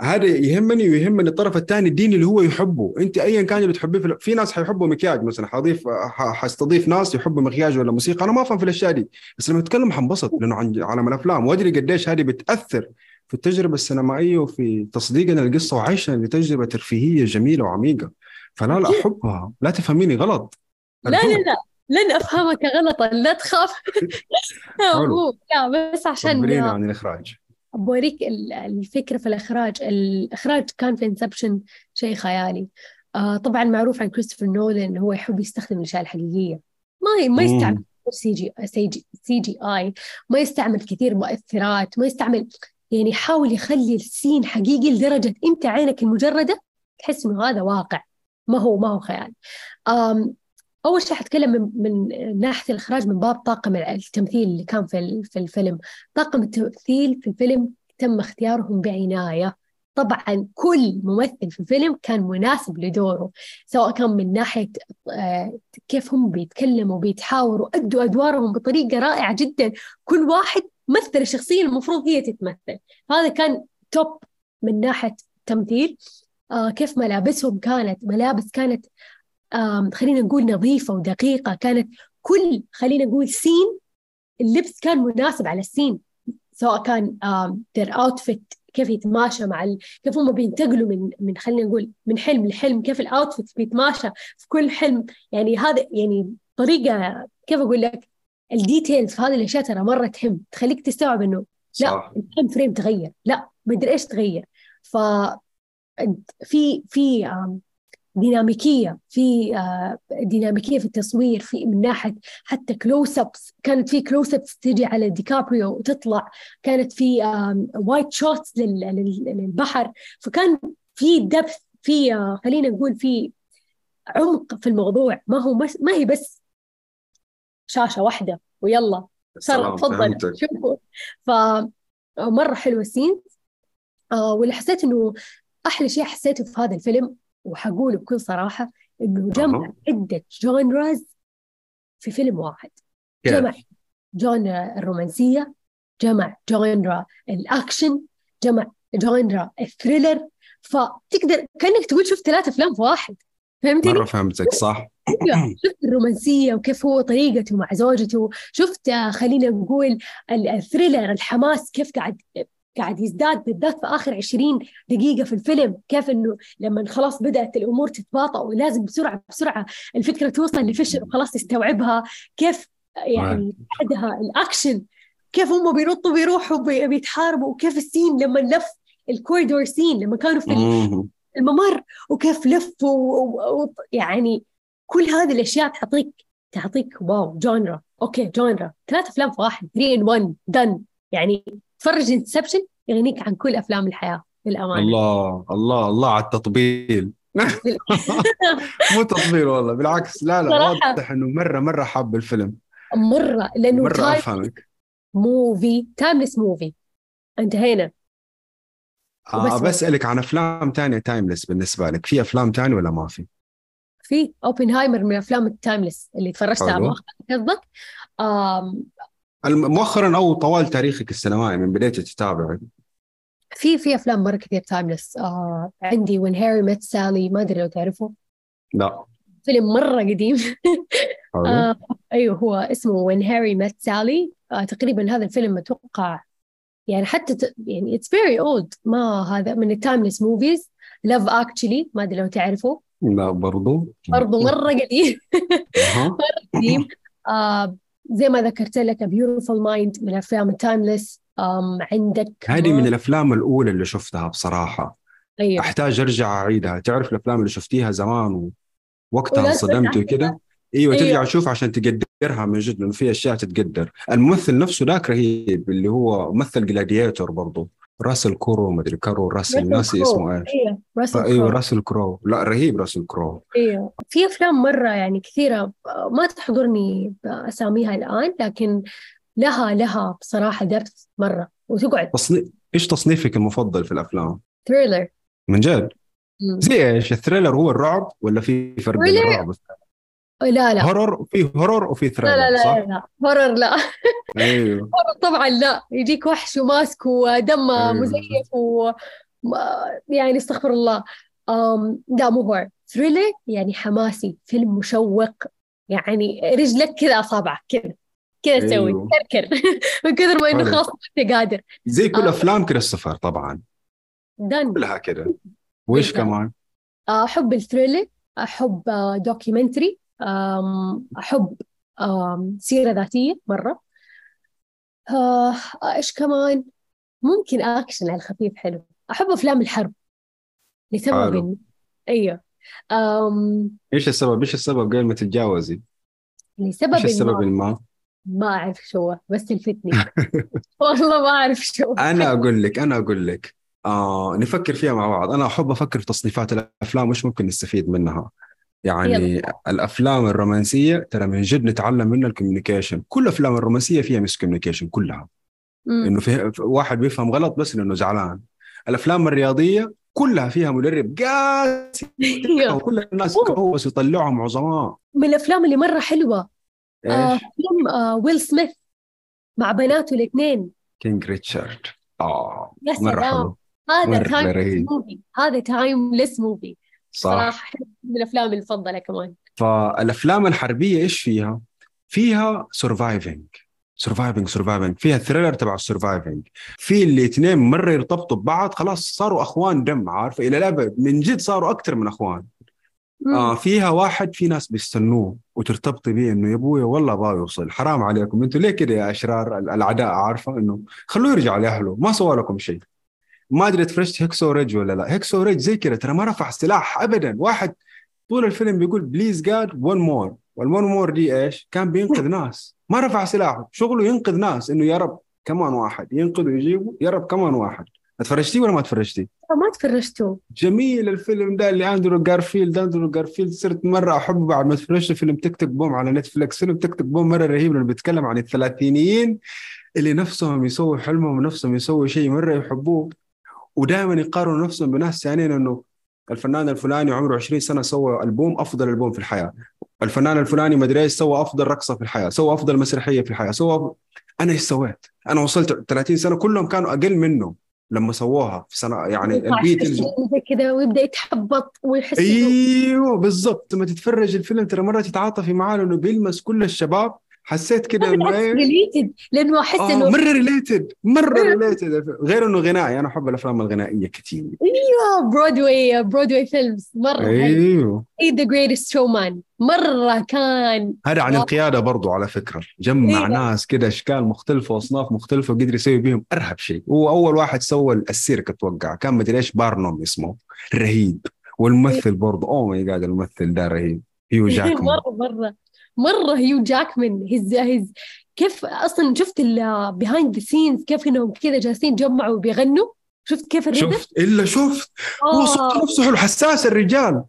هذا يهمني ويهمني الطرف الثاني الدين اللي هو يحبه. انت ايا كان اللي تحبيه في, في ناس حيحبوا مكياج مثلا حضيف حستضيف ناس يحبوا مكياج ولا موسيقى. أنا ما أفهم في الأشياء دي. بس لما أتكلم حنبسط لأنه عن عالم الأفلام وأدري قديش هذه بتأثر في التجربة السينمائية وفي تصديقنا للقصة وعيشنا لتجربه ترفيهية جميلة وعميقة. فلا لا أحبها. لا تفهميني غلط. لا لا لا. لن أفهمك غلطا. لا تخاف. لا بس عشان عن الإخراج. بوريك الفكرة في الإخراج. الإخراج كان في Inception شيء خيالي. آه طبعا معروف عن كريستوفر نولان هو يحب يستخدم الأشياء الحقيقية. ما ما يستعمل سي جي سي جي, سي جي آي ما يستعمل كثير مؤثرات ما يستعمل يعني يحاول يخلي ال scene حقيقي لدرجة أنت عينك المجردة تحس إنه هذا واقع. ما هو ما هو خيال. أول شيء حتكلم من, من ناحية الإخراج من باب طاقم التمثيل اللي كان في في الفيلم. طاقم التمثيل في الفيلم تم اختيارهم بعناية. طبعا كل ممثل في الفيلم كان مناسب لدوره سواء كان من ناحية آه، كيف هم بيتكلموا بيتحاوروا أدوا أدوارهم بطريقة رائعة جدا. كل واحد مثل الشخصية المفروض هي تتمثل. هذا كان توب من ناحية التمثيل آه كيف ملابسهم كانت؟ ملابس كانت خلينا نقول نظيفة ودقيقة. كانت كل خلينا نقول scene اللبس كان مناسب على ال scene سواء كان their outfit كيف يتماشى مع ال... كيف هم بينتقلوا من من خلينا نقول من حلم لحلم كيف ال outfit بيتماشى في كل حلم. يعني هذا يعني طريقة كيف أقول لك ال details في هذه الأشياء ترى مرة تهم تخليك تستوعب إنه لا ال frame frame تغير لا ما أدري إيش تغير. ف في في ديناميكية في آه، ديناميكية في التصوير في من ناحية حتى close ups كانت في close ups تجي على ديكابريو وتطلع. كانت في wide shots للبحر. فكان في depth في آه، خلينا نقول في عمق في الموضوع. ما هو. ما هي بس شاشة واحدة. ويلا صار تفضل. شوفوا. فمرة حلوة ال scene. آه واللي حسيت إنه أحلى شيء حسيته في هذا الفيلم وحقوله بكل صراحة إنه جمع عدة genres في فيلم واحد. جمع genre الرومانسية جمع genre ال action جمع genre ال thriller. فتقدر كأنك تقول شفت ثلاث أفلام في واحد. فهمتني؟ مرة فهمتك صح. شفت الرومانسية وكيف هو طريقته مع زوجته شفت خلينا نقول ال thriller الحماس كيف قاعد قاعد يزداد بالذات في آخر 20 دقيقة في الفيلم. كيف إنه لما خلاص بدأت الأمور تتباطأ ولازم بسرعة بسرعة الفكرة توصل لفشل وخلاص يستوعبها. كيف يعني بعدها الأكشن كيف هم بينطوا بيروحوا بيتحاربوا وكيف ال scene لما لف ال corridor scene لما كانوا في الممر وكيف لفوا يعني كل هذه الأشياء تعطيك تعطيك wow genre okay genre ثلاث أفلام في واحد 3 in 1 done يعني تفرج Inception يغنيك عن كل أفلام الحياة للأمانة. الله الله الله على التطبيل. مو تطبيل والله بالعكس. لا لا واضح إنه مرة مرة حاب الفيلم. مرة لأنه مرة أفهمك. movie timeless movie. انتهينا. آه بسألك عن أفلام تانية timeless بالنسبة لك. في أفلام تانية ولا ما في؟ في اوبنهايمر من الافلام ال timeless اللي تفرجتها قصدك؟ مؤخرا أو طوال تاريخك السينمائي من بديت تتابع في في أفلام مرة كثير timeless آه عندي When Harry Met Sally ما أدري لو تعرفه. لا. فيلم مرة قديم. آه أيوه هو اسمه When Harry Met Sally آه تقريبا هذا الفيلم أتوقع يعني حتى ت... يعني it's very old ما هذا من ال timeless movies Love Actually ما أدري لو تعرفه. لا برضو. برضو مرة قديم. مرة قديم. آه زي ما ذكرت لك Beautiful Mind من افلام ال timeless عندك هذه من الأفلام الأولى اللي شفتها بصراحة. أيوة. أحتاج أرجع أعيدها. تعرف الأفلام اللي شفتيها زمان ووقتها انصدمت وكذا؟ أيوه أيوة. ترجع تشوف عشان تقدرها من جد لأنه في أشياء تتقدر. الممثل نفسه ذاك رهيب اللي هو ممثل Gladiator برضه راسل كرو ما ادري كرو راسل ناسي اسمه إيش أيوه راسل أيوه راسل كرو لا رهيب راسل كرو أيوه في افلام مره يعني كثيره ما تحضرني باساميها الان لكن لها لها بصراحه درس مره وتقعد تصنيف إيش تصنيفك المفضل في الأفلام؟ thriller من جد؟ زي إيش؟ ال thriller هو الرعب ولا في فرق بين الرعب لا لا. horror في horror وفي thriller لا لا صح؟ لا لا. horror لا. أيوه. horror طبعا لا. يجيك وحش وماسك ودم أيوه. مزيف و يعني استغفر الله. أم لا مو horror. thriller يعني حماسي فيلم مشوق. يعني رجلك كذا أصابعك كذا كذا تسوي أيوه. كركر من كثر ما إنه خلاص أنت قادر. زي كل أفلام كريستوفر طبعا. دن كلها كذا. وإيش كمان؟ أحب ال thriller أحب documentary أحب سيرة ذاتية مرة. آه، إيش كمان؟ ممكن أكشن على الخفيف حلو. أحب أفلام الحرب لسبب أيوه. أم... إيش السبب؟ إيش السبب قبل ما تتجاوزي؟ لسبب إيش السبب ما. ما؟ أعرف شو بس تلفتني. والله ما أعرف شو أنا أقول لك أنا أقول لك. آه نفكر فيها مع بعض. أنا أحب أفكر في تصنيفات الأفلام وش ممكن نستفيد منها؟ يعني يلا. الأفلام الرومانسية ترى من جد نتعلم منها ال communication. كل الأفلام الرومانسية فيها miscommunication كلها. مم. إنه في واحد بيفهم غلط بس لأنه زعلان. الأفلام الرياضية كلها فيها مدرب قاسي. وكل الناس بس يطلعهم عظماء من الأفلام اللي مرة حلوة. آه فيلم آه ويل سميث مع بناته الاثنين. King Richard. آه مرة حلو. هذا time movie هذا timeless movie صح. صراحة من الأفلام المفضلة كمان. فالأفلام الحربية إيش فيها؟ فيها surviving surviving surviving فيها ال thriller تبع ال surviving في الاثنين مرة يرتبطوا ببعض خلاص صاروا أخوان دم عارفة إلى الأبد من جد صاروا أكثر من أخوان. آه فيها واحد في ناس بيستنوه وترتبطي به إنه يا ابويا والله أبغى يوصل حرام عليكم. أنتم ليه كده يا أشرار الأعداء؟ عارفة إنه خلوه يرجع لأهله. ما سوى لكم شيء. ما أدري تفرجت Hacksaw Ridge ولا لا. Hacksaw Ridge زي كذا ترى ما رفع سلاح ابدا. واحد طول الفيلم بيقول please God one more وال one more دي إيش؟ كان بينقذ ناس. ما رفع سلاحه. شغله ينقذ ناس إنه يا رب كمان واحد. ينقذ ويجيبه يا رب كمان واحد. اتفرجتيه ولا ما تفرجتي؟ ما تفرجته جميل الفيلم ده اللي أندرو جارفيلد. أندرو جارفيلد صرت مرة أحبه بعد ما تفرجت فيلم تك تك بوم على نتفلكس فيلم تك تك بوم مرة رهيب لأنه بيتكلم عن الثلاثينيين اللي نفسهم يسووا حلمهم ونفسهم يسووا شيء مرة يحبوه. ودائما يقارنوا نفسهم بناس ثانيين إنه الفنان الفلاني عمره 20 سنة سوى ألبوم أفضل ألبوم في الحياة. الفنان الفلاني مدري إيش سوى أفضل رقصة في الحياة سوى أفضل مسرحية في الحياة سوى أنا إيش سويت؟ أنا وصلت 30 سنة كلهم كانوا أقل منه لما سووها في سنة يعني البيتلز كذا ويبدأ يتحبط ويحس أيوه بالضبط. لما تتفرج الفيلم ترى مرة تتعاطفي معاه لأنه بيلمس كل الشباب حسيت كده إنه related لأنه أحس آه إنه مرة related مرة related غير إنه غنائي أنا أحب الأفلام الغنائية كثير أيوه برودواي برودواي films مرة أيوه. اي The Greatest Showman مرة كان هذا عن القيادة برضو على فكرة. جمع إيه. ناس كده أشكال مختلفة واصناف مختلفة وقدر يسوي بهم أرهب شيء. هو أول واحد سوى السيرك أتوقع. كان مدري إيش بارنوم اسمه. رهيب. والممثل برضه oh my God الممثل ده رهيب. هيو جاكمان. مرة مرة. مرة هيو جاكمان هز هز كيف أصلا شفت ال behind the scenes كيف انهم كذا جالسين جمعوا وبيغنوا؟ شفت كيف الريتم؟ شفت؟ إلا شفت. هو آه. صوته نفسه حلو حساس الرجال.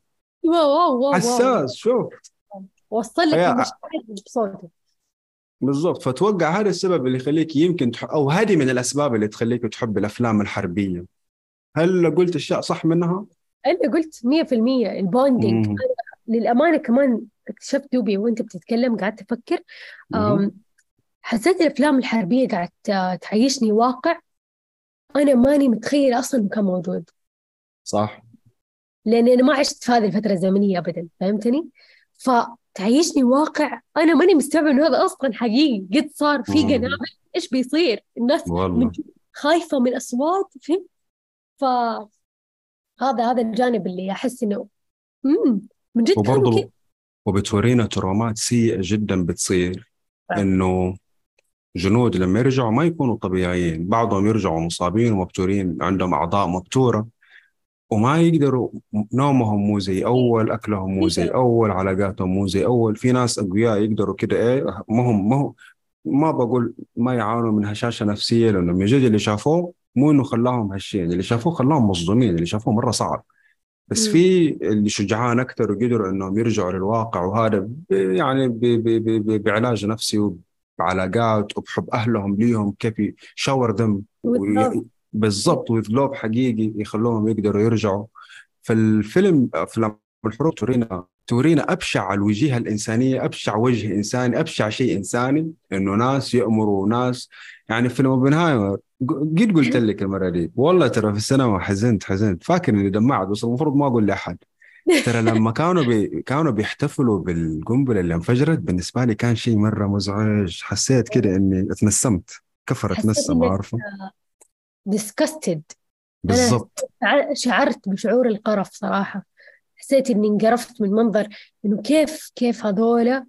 wow wow wow حساس شفت وصل لك بصوته. بالضبط. فاتوقع هذا السبب اللي يخليك يمكن تح... أو هذه من الأسباب اللي تخليك تحب الأفلام الحربية. هل قلت اشياء صح منها؟ انت قلت 100% ال bonding. مم. للأمانة كمان اكتشفت دوبي وأنت بتتكلم قعدت. أم، حسيت الأفلام الحربية قاعد تعيشني واقع. أنا ماني متخيله أصلا انه كان موجود. صح. لأني أنا ما عشت في هذه الفترة الزمنية ابدا فهمتني؟ فتعيشني واقع. أنا ماني مستوعبه انه هذا أصلا حقيقي. قد صار في. قنابل. إيش بيصير؟ الناس والله. من أصوات فهمت؟ فهذا هذا الجانب اللي أحس إنه امم من جد وبرضه وبتورينا ترومات سيئة جدا بتصير آه. إنه جنود لما يرجعوا ما يكونوا طبيعيين. بعضهم يرجعوا مصابين ومبتورين عندهم أعضاء مبتورة وما يقدروا نومهم مو زي أول أكلهم مو زي أول علاقاتهم مو زي أول. في ناس أقوياء يقدروا كده. إيه ما هم ما ما بقول ما يعانوا من هشاشة نفسية لأنه من جد اللي شافوه مو إنه خلاهم هشين اللي شافوه خلاهم مصدومين اللي شافوه مرة صعب. بس. في اللي شجعان أكثر وقدروا إنهم يرجعوا للواقع وهذا يعني ب- ب- ب- ب- بعلاج نفسي وبعلاقات وبحب أهلهم ليهم كيف يشاور ذم بالضبط. بالضبط وذلوب حقيقي يخلوهم يقدروا يرجعوا فالفيلم أفلام الحروب تورينا تورينا أبشع الوجيه الإنسانية أبشع وجه إنساني أبشع شيء إنساني إنه ناس يأمروا ناس يعني فيلم اوبنهايمر قد قلت لك المرة دي؟ والله ترى في السينما حزنت حزنت. فاكر إني دمعت بس المفروض ما أقول لأحد. ترى لما كانوا بي كانوا بيحتفلوا بالقنبلة اللي انفجرت بالنسبة لي كان شيء مرة مزعج. حسيت كده إني اتنسمت. كفر اتنسم عارفة؟ disgusted. بالضبط. شع- شعرت بشعور القرف صراحة. حسيت إني انقرفت من منظر إنه كيف كيف هذولا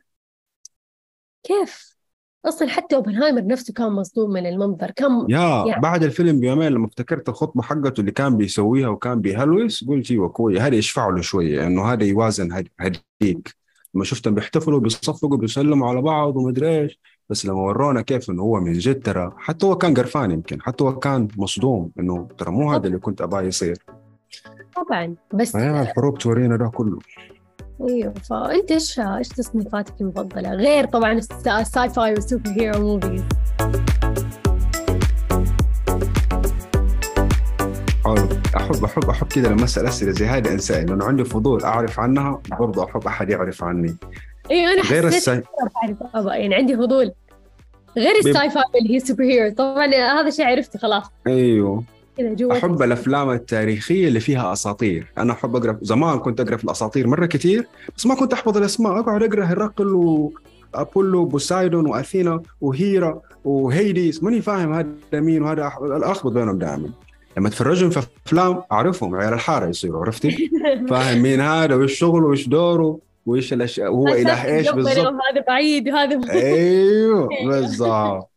كيف؟ أصلا حتى أوبنهايمر نفسه كان مصدوم من المنظر كان يا يعني- بعد الفيلم بيومين لما افتكرت الخطبة حقته اللي كان بيسويها وكان بيهلوس قلت أيوه كويس هذا يشفع له شوية إنه هذا يوازن هد- هديك. لما شفتهم بيحتفلوا بيصفقوا بيسلموا على بعض ومدري إيش بس لما ورونا كيف إنه هو من جد ترى حتى هو كان قرفان يمكن حتى هو كان مصدوم إنه ترى مو هذا اللي كنت أبغاه يصير. طبعا بس الحروب تورينا ده كله. إيوه فأنت إيش إيش تصنيفاتك المفضلة؟ غير طبعا الس- ال sci-fi وال superhero movies أحب أحب أحب كذا لما أسأل أسئلة زي هذه انسال لأنه عندي فضول أعرف عنها برضه أحب أحد يعرف عني. أيوه أنا غير ال sci يعني عندي فضول. غير ال sci-fi اللي هي superhero طبعا هذا شيء عرفته خلاص. أيوه. كذا جوا أحب الأفلام التاريخية اللي فيها أساطير. أنا أحب أقرأ زمان كنت أقرأ في الأساطير مرة كثير بس ما كنت أحفظ الأسماء. أقعد أقرأ هرقل وابولو وبوسايدون وأثينا وهيرا وهيديس. ماني فاهم هذا مين وهذا أح- اخبط بينهم دائما. لما تفرجهم في أفلام أعرفهم عيال الحارة يصيروا عرفتي؟ فاهم مين هذا وايش شغله وايش دوره وايش الاشياء وهو اله إيش بالضبط؟ هذا بعيد وهذا أيوه بالضبط.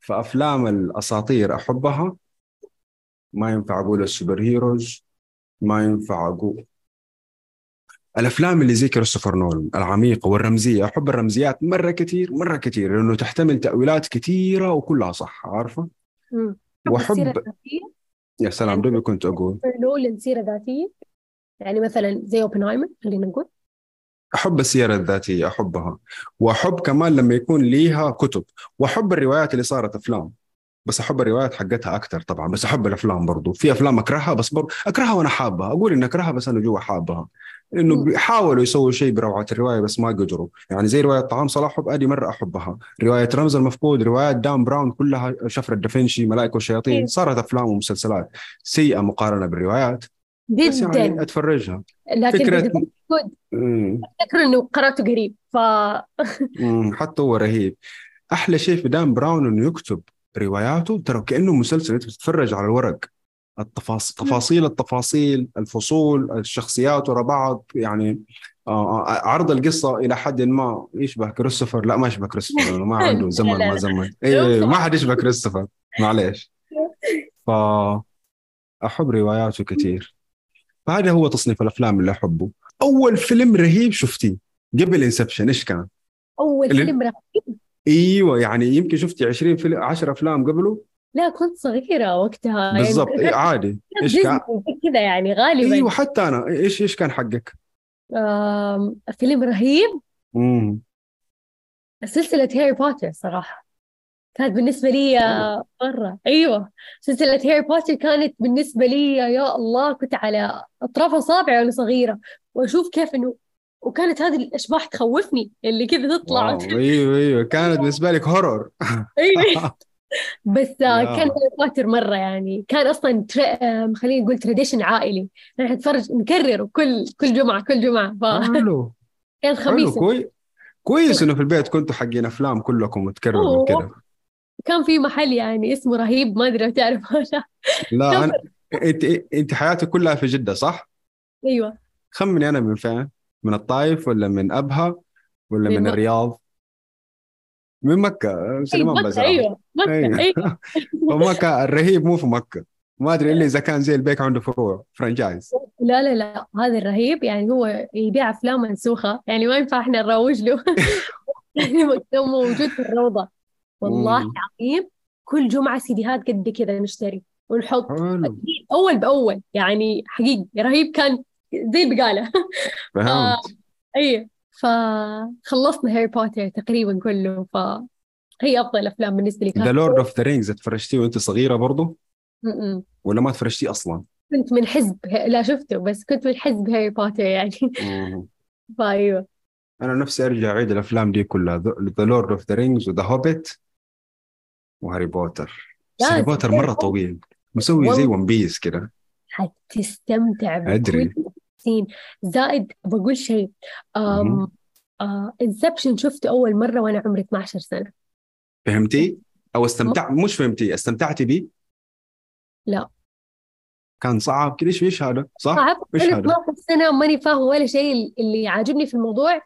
فأفلام الأساطير أحبها. ما ينفع أقول السوبر هيروز ما ينفع أقول الأفلام اللي زي كريستوفر نولان العميقة والرمزية. أحب الرمزيات مرة كثير مرة كثير لأنه تحتمل تأويلات كثيره وكلها صح عارفة؟ مم. وأحب- السيرة الذاتية. يا سلام دوبي كنت أقول. نولان سيرة ذاتية. يعني مثلا زي أوبنهايمر خلينا نقول. أحب السيرة الذاتية أحبها. وأحب كمان لما يكون ليها كتب. وأحب الروايات اللي صارت أفلام. بس أحب الروايات حقتها أكثر طبعا بس أحب الأفلام برضو. في أفلام أكرهها بس برضو أكرهها وأنا حابها. أقول إني أكرهها بس أنا جوا حابها. إنه. بيحاولوا يسووا شيء بروعه الرواية بس ما قدروا. يعني زي رواية طعام صلاح حب أدي مرة أحبها. رواية رمز المفقود روايات دان براون كلها شفرة دافنشي ملائكة والشياطين إيه. صارت أفلام ومسلسلات سيئة مقارنة بالروايات. بس يعني جدا. أتفرجها. لكن فكرة. افتكر إنه قرأته قريب ف. حتى هو رهيب. أحلى شيء في دان براون إنه يكتب. رواياته ترى كأنه مسلسل انت بتتفرج على الورق. التفاصيل تفاصيل التفاصيل الفصول الشخصيات ورا بعض يعني آه، آه، عرض القصة إلى حد ما يشبه كريستوفر. لا ما يشبه كريستوفر ما عنده زمن ما. زمن. إيه ما حد يشبه كريستوفر. معليش. ف أحب رواياته كثير. فهذا هو تصنيف الأفلام اللي أحبه. أول فيلم رهيب شفتيه قبل Inception إيش كان؟ أول اللي- فيلم رهيب. إيوه يعني يمكن شفتي 20 فيلم 10 أفلام قبله؟ لا كنت صغيرة وقتها يعني بالضبط. إيه عادي. إيش كان؟ كذا يعني غالبا. إيوه حتى أنا. إيش إيش كان حقك؟ آم، فيلم رهيب. امم سلسلة هاري بوتر صراحة. كانت بالنسبة لي آه، مرة. أيوة. سلسلة هاري بوتر كانت بالنسبة لي يا الله كنت على أطراف أصابعي وأنا صغيرة. وأشوف كيف إنه وكانت هذه الأشباح تخوفني اللي كذا تطلع. أيوه أيوه كانت بالنسبة لك horror أيوة. بس آه،. كان بوتر مرة يعني كان أصلا تر... خلينا نقول tradition عائلي. نحن نتفرج نكرره كل كل جمعة كل جمعة. فكان حلو. حلو خميس. كويس كويس إنه في البيت كنتوا حقين أفلام كلكم وتكرروا. كذا. كان في محل يعني اسمه رهيب ما أدري لو تعرف ولا لا. أنا انت إنت حياتك كلها في جدة صح؟ أيوة. خمني أنا من فين؟ من الطايف ولا من أبها ولا من من مكة. الرياض؟ من مكة سليمان مكة بازار أيوة مكة أيوة. أيوة. فمكة الرهيب مو في مكة. ما أدري إلا إذا كان زي البيك عنده فروع franchise لا لا لا هذا الرهيب يعني هو يبيع أفلام منسوخة. يعني ما ينفع إحنا نروج له. يعني مكتوب موجود في الروضة. والله. العظيم كل جمعة سيديهات قد كذا نشتري. ونحط أول بأول. يعني حقيقي رهيب كان زي بقالة اي فخلصنا هاري بوتر تقريبا كله ف هي أفضل أفلام بالنسبة لي The Lord of the Rings تفرجتيه وأنت صغيرة برضو؟ ولا ما تفرجتيه أصلا؟ كنت من حزب لا شفته بس كنت من حزب هاري بوتر يعني. فأيوه. أنا نفسي أرجع أعيد الأفلام دي كلها. The Lord of the Rings و The Hobbit وهاري بوتر. هاري بوتر مرة طويل. مسوي زي One Piece كده. حتستمتع أدري. سين زائد بقول شيء Inception آه، شفته أول مرة وأنا عمري 12 سنة فهمتي؟ أو استمتع مش فهمتي استمتعتي به؟ لا كان صعب كذا إيش هذا؟ صح؟ صعب إيش هذا؟ 12 سنة ماني فاهمة ولا شيء اللي عاجبني في الموضوع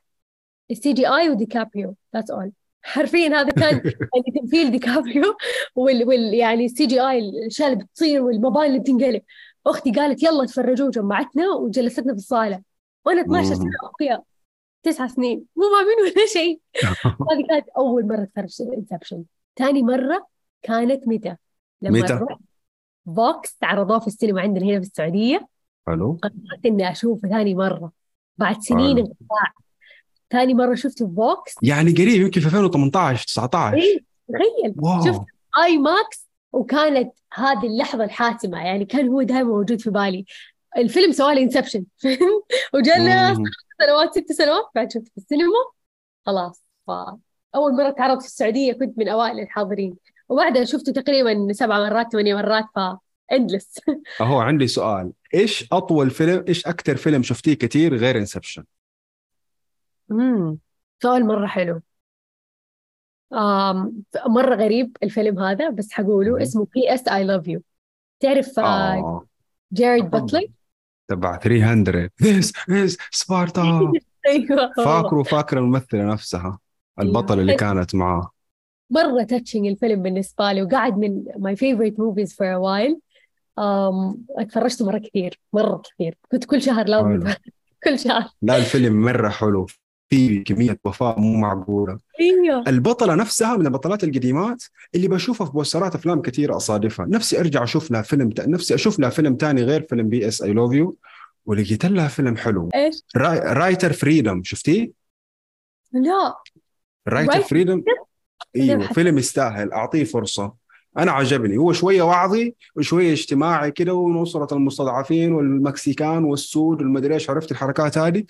ال CGI وديكابريو that's all حرفيا هذا كان يعني تمثيل ديكابريو وال, وال يعني ال CGI الأشياء اللي بتصير والمباني اللي بتنقلب أختي قالت يلا تفرجوه جمعتنا وجلستنا في الصالة. وأنا 12 سنة. اخويا تسع سنين. مو فاهمين ولا شيء. هذه كانت أول مرة اتفرج Inception ثاني مرة كانت متى؟ لما متى؟ VOX عرضوه في السينما عندنا هنا في السعودية. حلو. قررت إني اشوفه ثاني مرة. بعد سنين. انقطاع. ثاني مرة شفته في VOX يعني قريب يمكن في 2018 19 إيه تخيل. شفت IMAX وكانت هذه اللحظة الحاسمة يعني كان هو دائما موجود في بالي. الفيلم سوالي Inception وجانا. سنوات ست سنوات بعد شفت في السينما خلاص. فاول مرة تعرض في السعودية كنت من أوائل الحاضرين. وبعدها شفته تقريبا سبع مرات ثمانية مرات ف endless أهو عندي سؤال. إيش أطول فيلم إيش أكثر فيلم شفتيه كثير غير Inception؟ امم سؤال مرة حلو. مرة غريب الفيلم هذا بس حقوله. اسمه P.S. I Love You تعرف آه آه. جيرارد. باتلر تبع 300 This is Sparta. فاكره فاكر الممثلة نفسها البطل اللي كانت معاه. مرة touching الفيلم بالنسبة لي وقاعد من favorite movies for a while. آم اتفرجته مرة كثير مرة كثير. كنت كل شهر لازم. كل شهر. لا الفيلم مرة حلو. في كمية وفاء مو معقولة. أيوه. البطلة نفسها من البطلات القديمات اللي بشوفها في بوسترات أفلام كثيره أصادفها. نفسي أرجع أشوف لها فيلم ت... نفسي أشوف لها فيلم ثاني غير فيلم P.S. I Love You ولقيت لها فيلم حلو. إيش؟ Wri... Writer Freedom شفتيه؟ لا. Writer Freedom أيوه فيلم يستاهل أعطيه فرصة. أنا عجبني. هو شوية وعظي وشوية اجتماعي كده ونصرة المستضعفين والمكسيكان والسود والمدري إيش عرفت الحركات هذه؟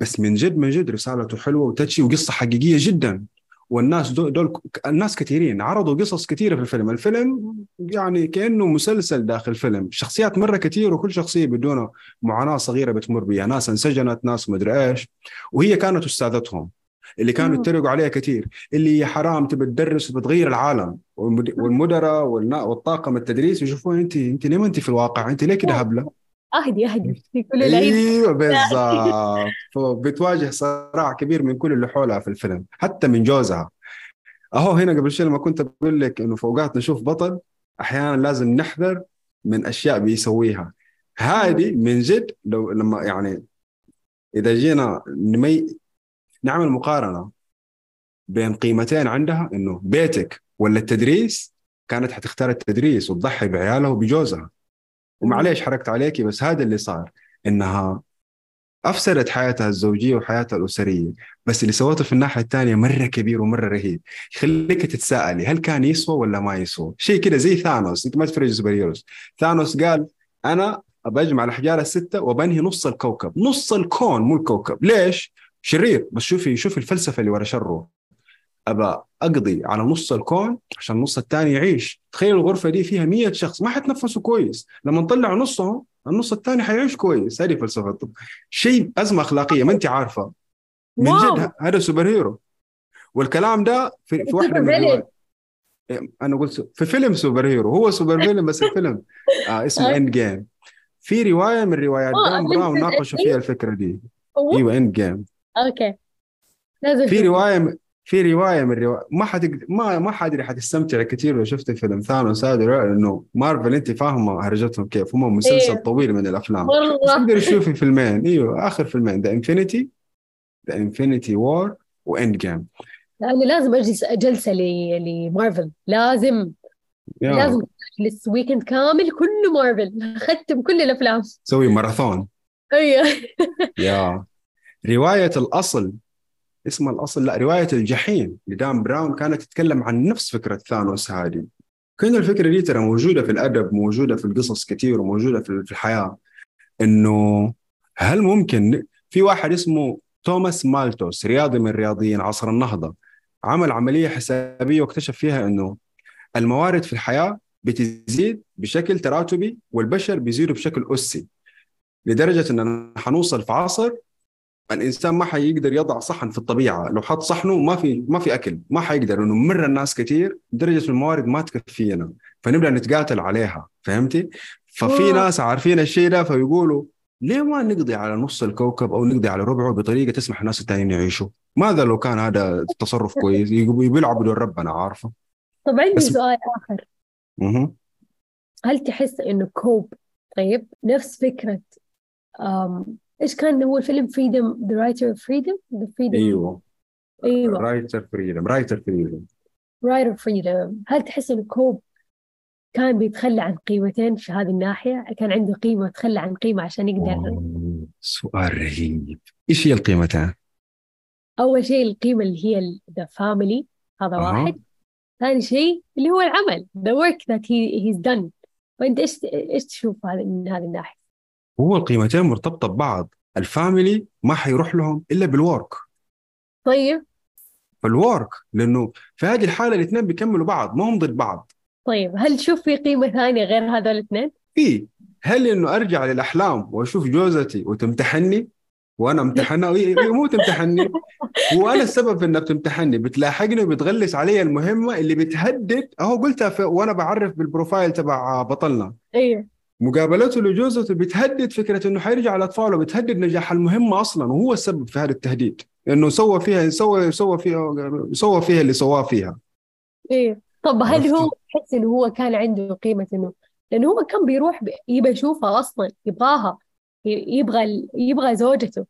بس من جد من جد رسالته حلوة و touchy وقصة حقيقية جدا. والناس دول, دول الناس كثيرين عرضوا قصص كثيره في الفيلم. الفيلم يعني كأنه مسلسل داخل فيلم. شخصيات مرة كثير وكل شخصية بدون معاناة صغيرة بتمر بها ناس انسجنت ناس مدري إيش. وهي كانت أستاذتهم اللي كانوا. يتريقوا عليها كثير اللي يا حرام تبي تدرس وبتغير العالم. والمد- والمدراء والطاقم التدريس يشوفون انت انت ليه ما انت في الواقع؟ انت ليه كده هبلة؟ أهدي أهدي. في كل العيد أيوه بالضبط. فبتواجه صراع كبير من كل اللي حولها في الفيلم حتى من جوزها. أهو هنا قبل شوي لما كنت بقول لك إنه في اوقات نشوف بطل أحيانا لازم نحذر من أشياء بيسويها. هذه من جد لو لما يعني إذا جينا نمي نعمل مقارنة بين قيمتين عندها إنه بيتك ولا التدريس كانت حتختار التدريس وتضحي بعيالها وبجوزها ومعليش حركت عليكي بس هذا اللي صار إنها أفسدت حياتها الزوجية وحياتها الأسرية. بس اللي سوته في الناحية الثانية مرة كبير ومرة رهيب. يخليك تتساءلي هل كان يسوى ولا ما يسوى؟ شيء كده زي ثانوس. أنت ما تفرج سوبر هيروز ثانوس قال أنا ابى اجمع الأحجار الستة وبنهي نص الكوكب. نص الكون مو الكوكب. ليش؟ شرير. بس شوفي شوفي الفلسفة اللي ورا شره. أبى أقضي على نص الكون عشان النص الثاني يعيش تخيل الغرفة دي فيها مية شخص ما حتنفسوا كويس لما نطلع نصهم النص الثاني حيعيش كويس هذه فلسفته شيء أزمة أخلاقية ما انت عارفة من. جد هذا superhero والكلام ده في, في واحدة من. الروايات أنا قلت في فيلم superhero هو supervillain بس الفيلم آه اسمه. Endgame في رواية من روايات براون جزء ناقشوا؟ فيها الفكرة دي. أيوه Endgame okay في. رواية في رواية من روايه ما حد ما ما حدري حتستمتع كثير لو شفت فيلم ثانوس هذا لأنه مارفل أنت فاهمة هرجتهم كيف. هم مسلسل إيه. طويل من الأفلام. تقدر تشوفي فيلمين. إيوه آخر فيلمين. The Infinity the Infinity War و Endgame أنا لازم اجلس جلسة لمارفل لازم. لازم أجلس weekend كامل كله مارفل ختم كل الأفلام. سوي ماراثون. أيوه يا. رواية الأصل. اسمها الأصل لا رواية الجحيم لدان براون كانت تتكلم عن نفس فكرة ثانوس هذه كان الفكرة دي ترى موجودة في الأدب موجودة في القصص كثير وموجودة في الحياة. إنه هل ممكن في واحد اسمه توماس مالتوس رياضي من رياضيين عصر النهضة عمل عملية حسابية واكتشف فيها إنه الموارد في الحياة بتزيد بشكل تراتبي والبشر بيزيدوا بشكل اسي لدرجة اننا حنوصل في عصر الإنسان ما حيقدر يضع صحن في الطبيعة. لو حط صحنه ما في ما في أكل ما حيقدر انه مر الناس كثير لدرجه الموارد ما تكفينا. فنبدأ نتقاتل عليها فهمتي؟ ففي wow. ناس عارفين الشيء ده فيقولوا ليه ما نقضي على نص الكوكب أو نقضي على ربعه بطريقة تسمح الناس التانيين يعيشوا؟ ماذا لو كان هذا تصرف كويس؟ بيلعبوا دور ربنا عارفه. طب عندي بس- سؤال آخر. مه. هل تحس إنه كوب طيب نفس فكرة أم... إيش كان هو الفيلم Freedom the Writer of Freedom the Freedom أيوه. أيوه. Writer Freedom Writer Freedom Writer Freedom هل تحس انه كوب كان بيتخلى عن قيمتين في هذه الناحية؟ كان عنده قيمة وتخلى عن قيمة عشان يقدر سؤال رهيب. إيش هي القيمتين؟ أول شيء القيمة اللي هي the family هذا أها. واحد. ثاني شيء اللي هو العمل the work that he he's done. فانت إيش إيش تشوف هذا من هذه الناحية؟ هو القيمتين مرتبطة ببعض. ال family ما حيروح لهم إلا بال work. طيب. فال work لأنه في هذه الحالة الاثنين بيكملوا بعض ما هم ضد بعض. طيب هل تشوف في قيمة ثانية غير هذول الاثنين؟ في. هل إنه أرجع للأحلام وأشوف جوزتي وتمتحني وأنا امتحنها مو تمتحني وأنا السبب في إنها بتمتحني بتلاحقني وبتغلس علي المهمة اللي بتهدد. أهو قلتها في وأنا بعرف بال profile تبع بطلنا. أيوه مقابلته لجوزته بتهدد فكرة إنه حيرجع لاطفاله بتهدد نجاح المهمة أصلا وهو السبب في هذا التهديد إنه سوى فيها سوى سوى فيها سوى فيها اللي سواه فيها. أيوه طب هل؟ هو تحس إنه هو كان عنده قيمة إنه لأنه هو كان بيروح يبغى يشوفها أصلا يبغاها يبغى يبغى زوجته.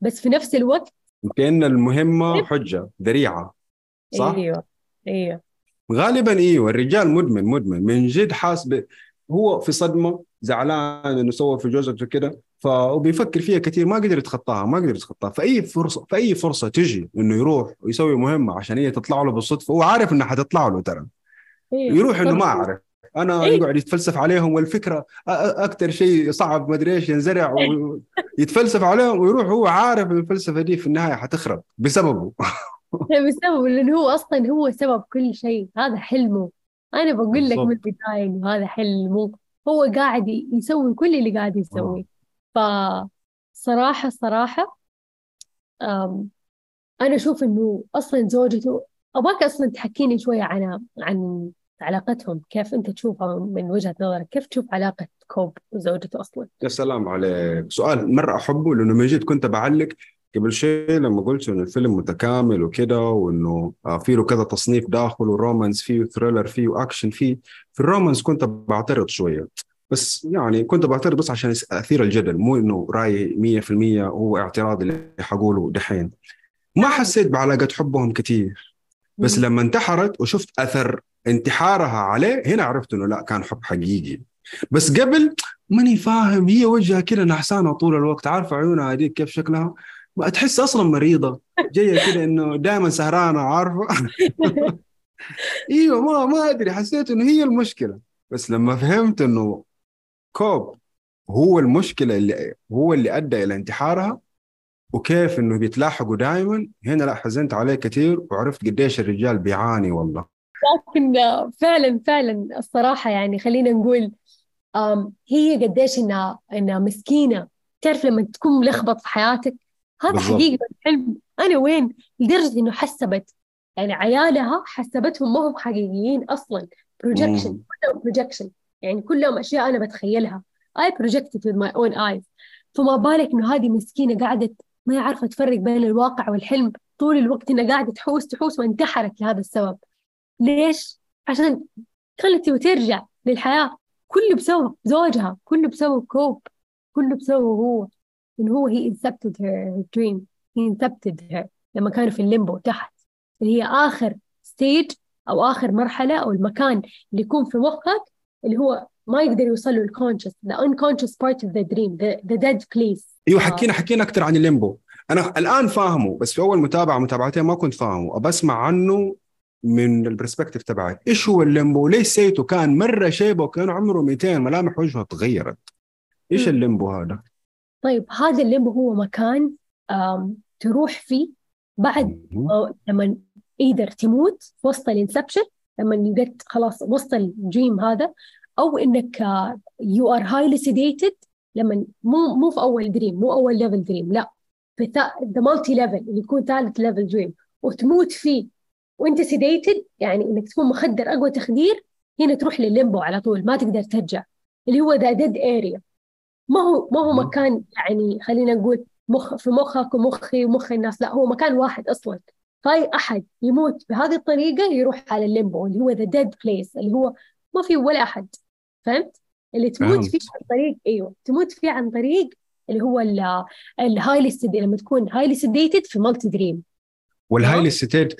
بس في نفس الوقت كأن المهمة حجة ذريعة صح؟ أيوه أيوه. غالبا أيوه الرجال مدمن مدمن. من جد حاس ب... هو في صدمة زعلان إنه سوى في جوزته كده فبيفكر فيها كثير ما قدر يتخطاها ما قدر يتخطاها. فأي فرصة فأي فرصة تجي إنه يروح ويسوي مهمة عشان هي تطلع له بالصدفة هو عارف إنها حتطلع له ترى. أيوه يروح إنه ما اعرف أنا إيه. يقعد يتفلسف عليهم والفكرة أكثر شيء صعب ما أدري إيش ينزرع ويتفلسف عليهم ويروح هو عارف الفلسفة دي في النهاية حتخرب بسببه. بسبب لأنه هو أصلا هو سبب كل شيء. هذا حلمه. أنا بقول لك من. البداية إنه هذا حلمه هو قاعد يسوي كل اللي قاعد يسويه فصراحة صراحة أم أنا أشوف إنه أصلا زوجته أباك أصلا تحكيني شوية عن عن علاقتهم. كيف أنت تشوفها من وجهة نظرك؟ كيف تشوف علاقة كوب وزوجته أصلا؟ يا سلام عليك. سؤال مرة أحبه لأنه من جد كنت بعلق قبل شيء لما قلت إنه الفيلم متكامل وكده وإنه آه، فيه له كذا تصنيف داخله romance فيه و thriller فيه وأكشن فيه. في ال romance كنت بعترض شوية. بس يعني كنت بعترض بس عشان أثير الجدل مو إنه رأيي 100% هو اعتراض اللي حقوله دحين. ما حسيت بعلاقة حبهم كتير. بس. لما انتحرت وشفت أثر انتحارها عليه هنا عرفت إنه لا كان حب حقيقي. بس قبل ماني فاهم هي وجهها كده نحسانه طول الوقت عارفة عيونها هذيك كيف شكلها؟ ما تحس أصلا مريضة. جاية كده إنه دائما سهرانة عارفة؟ إيوه ما ما أدري حسيت إنه هي المشكلة. بس لما فهمت إنه كوب هو المشكلة اللي هو اللي أدى إلى انتحارها وكيف إنه بيتلاحقوا دائما هنا لا حزنت عليه كثير وعرفت قديش الرجال بيعاني والله. لكن فعلا فعلا الصراحة يعني خلينا نقول هي قديش إنها إنها مسكينة. تعرف لما تكون ملخبط في حياتك هذا بالضبط. حقيقة الحلم أنا وين؟ لدرجة إنه حسبت. يعني عيالها حسبتهم ما هم حقيقيين أصلا. projection. كلهم projection يعني كلهم أشياء أنا بتخيلها. I projected with my own eyes. فما بالك إنه هذه مسكينة قاعدة ما هي عارفة تفرق بين الواقع والحلم. طول الوقت إنها قاعدة تحوس تحوس وانتحرت لهذا السبب. ليش؟ عشان كانت تبغى ترجع للحياة. كله بسبب زوجها. كله بسبب كوب. كله بسبب هو. إنه هو he incepted her, her dream. He incepted her. لما كانوا في ال limbo تحت. اللي هي آخر stage أو آخر مرحلة أو المكان اللي يكون في مخك اللي هو ما يقدر يوصل له ال conscious the unconscious part of the dream the, the dead place. أيوه. حكينا حكينا أكثر عن ال limbo. أنا الآن فاهمه بس في أول متابعة متابعتين ما كنت فاهمه. ابى اسمع عنه من ال perspective تبعك إيش هو ال limbo؟ ليش سايتو كان مرة شيبة وكان عمره 200 ملامح وجهه تغيرت؟ إيش. ال limbo هذا؟ طيب هذا ال limbo هو مكان تروح فيه بعد لما either تموت في وسط ال inception لما يقت خلاص وسط ال dream هذا أو إنك you are highly sedated لما مو مو في أول dream مو أول level dream لا. في the multi level اللي يكون ثالث level dream وتموت فيه وأنت sedated يعني إنك تكون مخدر أقوى تخدير هنا تروح للل limbo على طول ما تقدر ترجع. اللي هو the dead area ما هو ما هو. مكان يعني خلينا نقول مخ في مخك ومخي ومخ الناس لا هو مكان واحد أصلا فاي أحد يموت بهذه الطريقة يروح على ال limbo اللي هو the dead place اللي هو ما في ولا أحد فهمت؟ اللي تموت فهمت. فيه عن طريق أيوه تموت فيه عن طريق اللي هو ال highly لما تكون highly sedated في multi dream وال highly sedate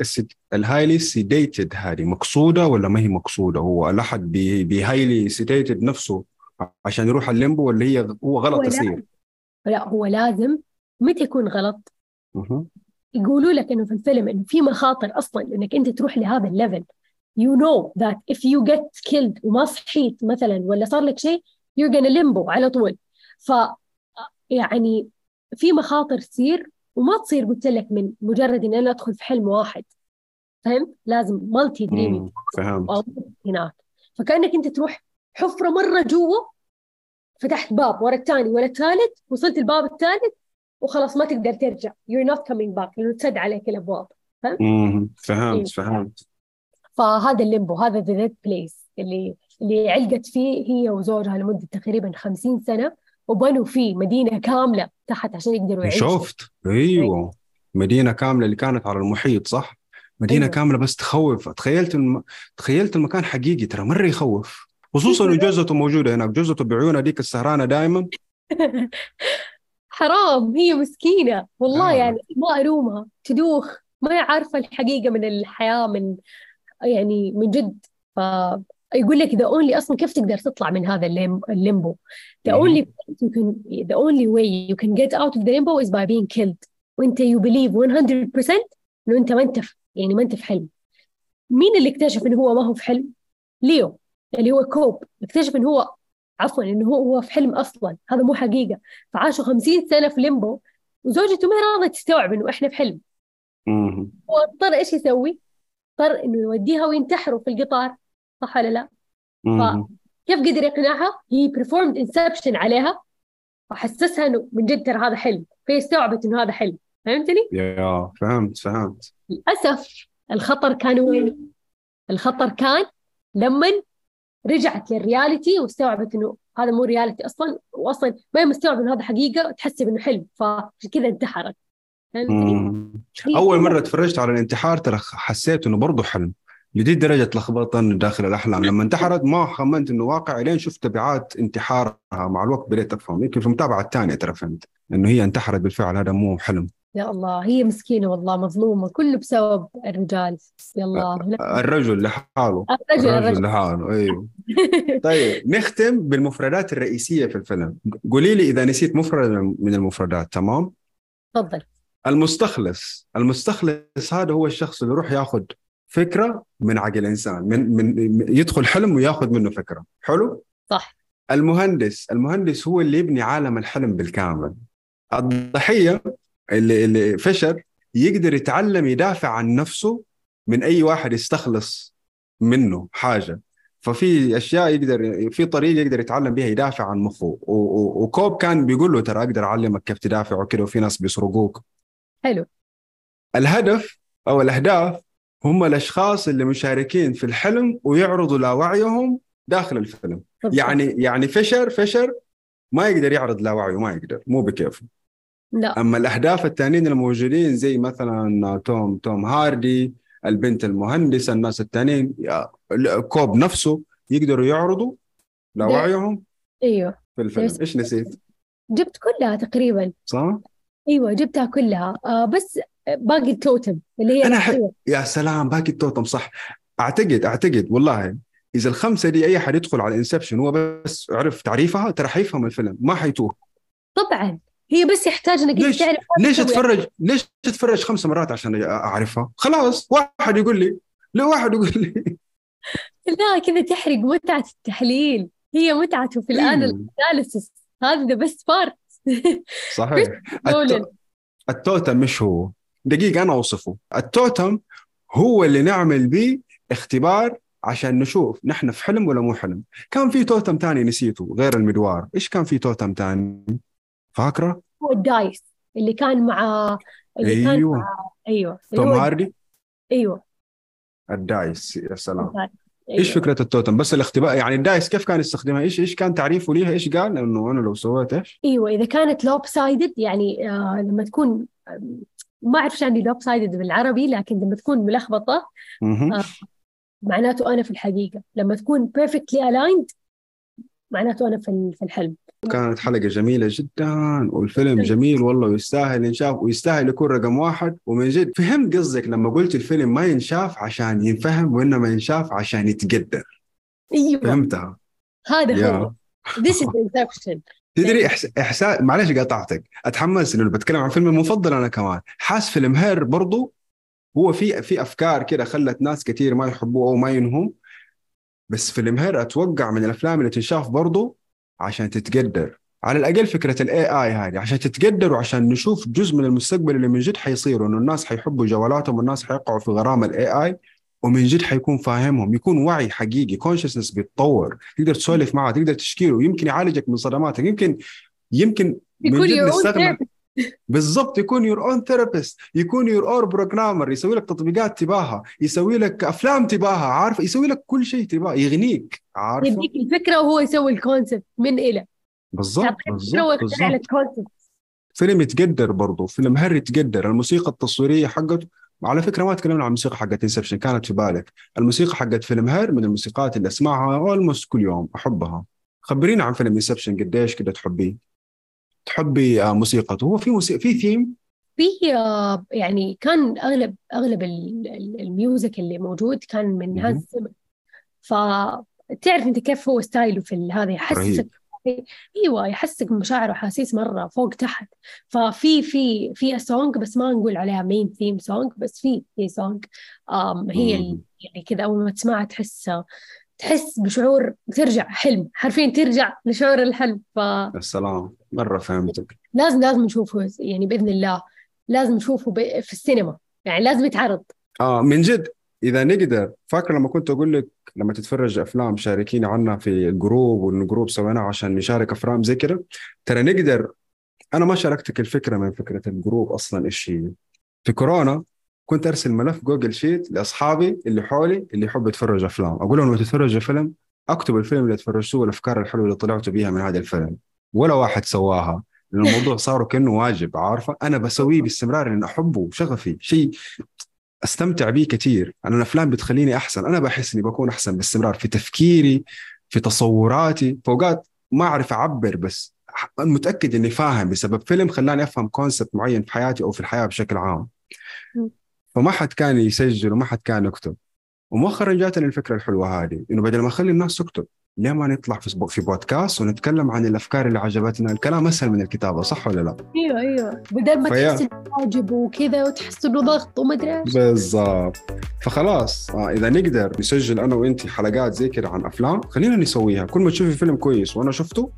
ال highly sedated هذه مقصودة ولا ما هي مقصودة هو الأحد بي بي highly sedated نفسه عشان يروح ال limbo ولا هي هو غلط هو يصير؟ لا هو لازم متى يكون غلط؟ يقولوا لك إنه في الفيلم إنه في مخاطر أصلا إنك أنت تروح لهذا ال level you know that if you get killed وما صحيت مثلا ولا صار لك شيء you're gonna limbo على طول. ف يعني في مخاطر تصير وما تصير قلت لك من مجرد ان أنا أدخل في حلم واحد. فهمت؟ لازم multi dreaming. فهمت. هناك. فكأنك أنت تروح حفرة مرة جوا فتحت باب ورا الثاني ورا الثالث وصلت الباب الثالث وخلاص ما تقدر ترجع. You're not coming back. لأنه تسد عليك الأبواب. مم. إيه. فهمت. فهمت فهذا ال limbo هذا the dead place اللي اللي علقت فيه هي وزوجها لمدة تقريبا 50 سنة وبنوا فيه مدينة كاملة تحت عشان يقدروا يعيشوا. شفت؟ أيوه. مدينة كاملة اللي كانت على المحيط صح؟ مدينة أيوة. كاملة بس تخوف. تخيلت الم... تخيلت المكان حقيقي ترى مرة يخوف. خصوصا إنه جوزته موجوده هناك. جوزته بعيونها ديك السهرانة دائما حرام هي مسكينة. والله آه. يعني ما ألومها تدوخ. ما هي عارفة الحقيقة من الحياة من يعني من جد. فيقول لك the only أصلا كيف تقدر تطلع من هذا الليم- الليمبو؟ The مهم. only you can the only way you can get out of the limbo is by being killed. وأنت you believe 100% إنه أنت ما أنت يعني ما أنت في حلم. مين اللي اكتشف إنه هو ما هو في حلم؟ ليو. اللي هو كوب اكتشف انه هو عفوا انه هو هو في حلم أصلا هذا مو حقيقة فعاشوا 50 سنة في limbo وزوجته ما راضية تستوعب إنه إحنا في حلم. هو اضطر إيش يسوي؟ اضطر إنه يوديها وينتحروا في القطار صح ولا لا؟ مهم. كيف قدر يقنعها؟ he performed inception عليها وحسسها إنه من جد ترى هذا حلم فهي استوعبت إنه هذا حلم فهمتني؟ yeah فهمت فهمت للأسف الخطر كان وين؟ الخطر كان لما رجعت لل reality واستوعبت إنه هذا مو reality أصلا واصلا ما هي مستوعبة إنه هذا حقيقة تحسب انه حلم فعشان كذا انتحرت. أول. مرة تفرجت على الانتحار ترى حسيت إنه برضه حلم. لدي درجة لخبطة داخل الأحلام. لما انتحرت ما خمنت إنه واقع لين شفت تبعات انتحارها مع الوقت بديت أفهم. يمكن في المتابعة الثانية ترى فهمت إنه هي انتحرت بالفعل. هذا مو حلم. يا الله هي مسكينة والله مظلومة كله بسبب الرجال. يا الله. الرجل لحاله الرجل الرجل. الرجل لحاله أيوه. طيب نختم بالمفردات الرئيسية في الفيلم. قولي لي إذا نسيت مفرد من المفردات تمام؟ تفضل. المستخلص المستخلص هذا هو الشخص اللي يروح ياخذ فكرة من عقل إنسان من من يدخل حلم وياخذ منه فكرة. حلو؟ صح. المهندس المهندس هو اللي يبني عالم الحلم بالكامل. الضحية اللي, اللي فشل يقدر يتعلم يدافع عن نفسه من أي واحد يستخلص منه حاجة. ففي أشياء يقدر في طريقة يقدر يتعلم بها يدافع عن مخه. وكوب كان بيقول له ترى أقدر أعلمك كيف تدافع وكذا وفي ناس بيسرقوك حلو. الهدف أو الأهداف هم الأشخاص اللي مشاركين في الحلم ويعرضوا لاوعيهم داخل الفيلم. بالضبط. يعني يعني فشر فشر ما يقدر يعرض لاوعيه ما يقدر. مو بكيفه. لا. أما الأهداف الثانيين الموجودين زي مثلا توم توم هاردي البنت المهندسة الناس الثانيين كوب نفسه يقدروا يعرضوا لاوعيهم أيوه. في الفيلم. إيش نسيت؟ جبت كلها تقريبا. صح؟ أيوه جبتها كلها. آه بس باقي التوتم اللي هي أنا ح-. يا سلام باقي التوتم صح. أعتقد أعتقد والله إذا الخمسة دي أي حد يدخل على انسبشن هو بس عرف تعريفها ترى حيفهم الفيلم ما حيتوه. طبعا. هي بس يحتاج إنك ليش تعرف ليش. اتفرج ليش اتفرج خمس مرات عشان أعرفها؟ خلاص واحد يقول لي لو واحد يقول لي. لا كذا تحرق متعة التحليل. هي متعته في الآن أيوه. ال analysis. هذا the best part صحيح. التوتم مش هو. دقيقة أنا أوصفه. التوتم هو اللي نعمل به اختبار عشان نشوف نحن في حلم ولا مو حلم. كان في توتم تاني نسيته غير المدوار. إيش كان في توتم تاني؟ فاكرة؟ هو ال dice اللي كان مع اللي كان أيوة. مع أيوه. توم هاردي؟ أيوه. ال dice يا سلام. أيوة. إيش فكرة التوتم؟ بس الاختبار يعني ال dice كيف كان يستخدمها؟ إيش إيش كان تعريفه ليها؟ إيش قال؟ إنه أنا لو سويت إيش؟ أيوه إذا كانت lopsided يعني آه لما تكون ما أعرف إيش عندي lopsided بالعربي لكن لما تكون ملخبطة. آه. معناته أنا في الحقيقة. لما تكون perfectly aligned معناته أنا في الحلم. كانت حلقة جميلة جدا والفيلم جميل. والله ويستاهل ينشاف ويستاهل يكون رقم واحد. ومن جد فهمت قصدك لما قلت الفيلم ما ينشاف عشان ينفهم وإنما ينشاف عشان يتقدر أيوه. فهمتها؟ هذا هو. This is Inception. تدري إحس... إحساس معلش قاطعتك أتحمس إنه بتكلم عن فيلم المفضل أنا كمان. حاس فيلم Her برضو؟ هو في في أفكار كده خلت ناس كثير ما يحبوه أو ما ينهم بس فيلم Her أتوقع من الأفلام اللي تنشاف برضو. عشان تتقدر. على الأقل فكرة ال AI هذه عشان تتقدر وعشان نشوف جزء من المستقبل اللي من جد حيصير وإنه الناس حيحبوا جوالاتهم والناس حيقعوا في غرام ال AI ومن جد حيكون فاهمهم. يكون وعي حقيقي consciousness بيتطور. تقدر تسولف معه تقدر تشكي له يمكن يعالجك من صدماتك. يمكن يمكن من جد نستغنى بالضبط يكون your own therapist يكون your own programmer يسوي لك تطبيقات تباها يسوي لك أفلام تباها عارف؟ يسوي لك كل شيء تباه يغنيك عارف يديك الفكرة وهو يسوي ال concept من إلى. الفكرة بالضبط فيلم يتقدر برضه فيلم Her يتقدر. الموسيقى التصويرية حقته على فكرة ما تكلمنا عن الموسيقى حقت Inception كانت في بالك. الموسيقى حقت فيلم Her من الموسيقات اللي أسمعها almost كل يوم أحبها. خبرينا عن فيلم Inception قديش كده تحبيه؟ تحبي آه، موسيقته. هو في موسيقى في ثيم في آه، يعني كان اغلب أغلب ال- ال- ال music اللي موجود كان من هذا. هانز زيمر فتعرف أنت كيف هو style ه في هذا يحسسك أيوه يحسسك بمشاعر وحاسيس مرة فوق تحت. ففي في في song بس ما نقول عليها main theme song بس في في song هي. يعني كذا أول ما تسمعها تحس تحس بشعور ترجع حلم. حرفيا ترجع لشعور الحلم. فلازم السلام مرة فهمتك. لازم نشوفه يعني بإذن الله. لازم نشوفه في السينما. يعني لازم يتعرض. آه من جد إذا نقدر. فاكر لما كنت أقول لك لما تتفرج أفلام شاركيني عنها في ال group وال group سويناه عشان نشارك أفلام زي كده؟ ترى نقدر. أنا ما شاركتك الفكرة من فكرة ال group أصلا إيش هي؟ في كورونا كنت أرسل ملف Google Sheet لأصحابي اللي حولي اللي يحبوا يتفرجوا أفلام. أقول لهم لما تتفرجوا فيلم اكتب الفيلم اللي تفرجتوه والأفكار الحلوة اللي طلعتوا بيها من هذا الفيلم. ولا واحد سواها. الموضوع صار كأنه واجب عارفة؟ أنا بسويه باستمرار لأن أحبه شغفي شيء أستمتع بيه كثير. أنا الأفلام بتخليني أحسن. أنا بحس إني بكون أحسن باستمرار في تفكيري في تصوراتي. فوقات ما أعرف أعبر بس متأكد إني فاهم. بسبب فيلم خلاني أفهم كونسبت معين في حياتي أو في الحياة بشكل عام. فما حد كان يسجل وما حد كان يكتب. ومؤخرا جاتني الفكرة الحلوة هذه إنه بدل ما أخلي الناس تكتب ليه ما نطلع في في بودكاست ونتكلم عن الأفكار اللي عجبتنا الكلام أسهل من الكتابة صح ولا لا؟ أيوه أيوه. بدل ما فيا- تحس إنه واجب وكذا وتحس إنه ضغط وما أدري إيش. بالضبط. فخلاص آه إذا نقدر نسجل أنا وانت حلقات زي كده عن أفلام خلينا نسويها. كل ما تشوفي فيلم كويس وأنا شفته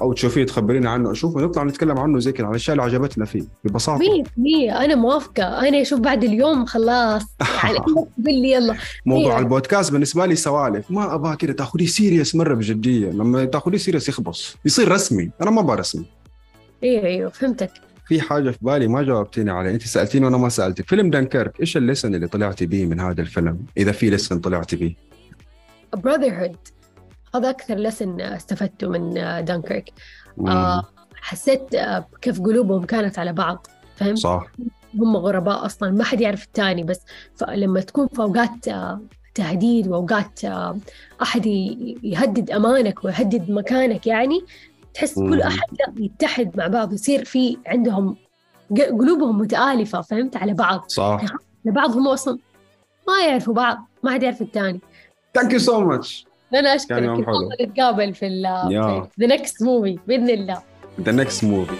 أو تشوفيه تخبريني عنه. أشوفه نطلع نتكلم عنه زي كده عن الاشياء اللي عجبتنا فيه. ببساطة. مية في مية. أنا موافقة. أنا أشوف بعد اليوم خلاص. يعني قل لي يلا. موضوع إيه. البودكاست بالنسبة لي سوالف. ما أبغى كده تاخذيه serious مرة بجدية. لما تاخذيه serious يخبص. يصير رسمي. أنا ما أبغى رسمي. أيوه أيوه. فهمتك. في حاجة في بالي ما جاوبتيني عليها. أنت سألتيني وأنا ما سألتك. فيلم دنكرك إيش الليسن اللي طلعتي بيه من هذا الفيلم؟ إذا في ليسن طلعتي بيه. Brotherhood. هذا أكثر لسن استفدته من دانكيرك آه حسيت آه، كيف قلوبهم كانت على بعض فهمت؟ صح. هم غرباء أصلا ما حد يعرف الثاني بس لما تكون في أوقات آه، تهديد وأوقات أحد يهدد أمانك ويهدد مكانك يعني تحس مم. كل أحد يتحد مع بعض يصير في عندهم قلوبهم متآلفة فهمت؟ على بعض. صح. لبعض هم أصلا ما يعرفوا بعض ما حد يعرف الثاني thank you so much أنا أشكرك كان يوم حلو. نتقابل في the next movie بإذن الله. the next movie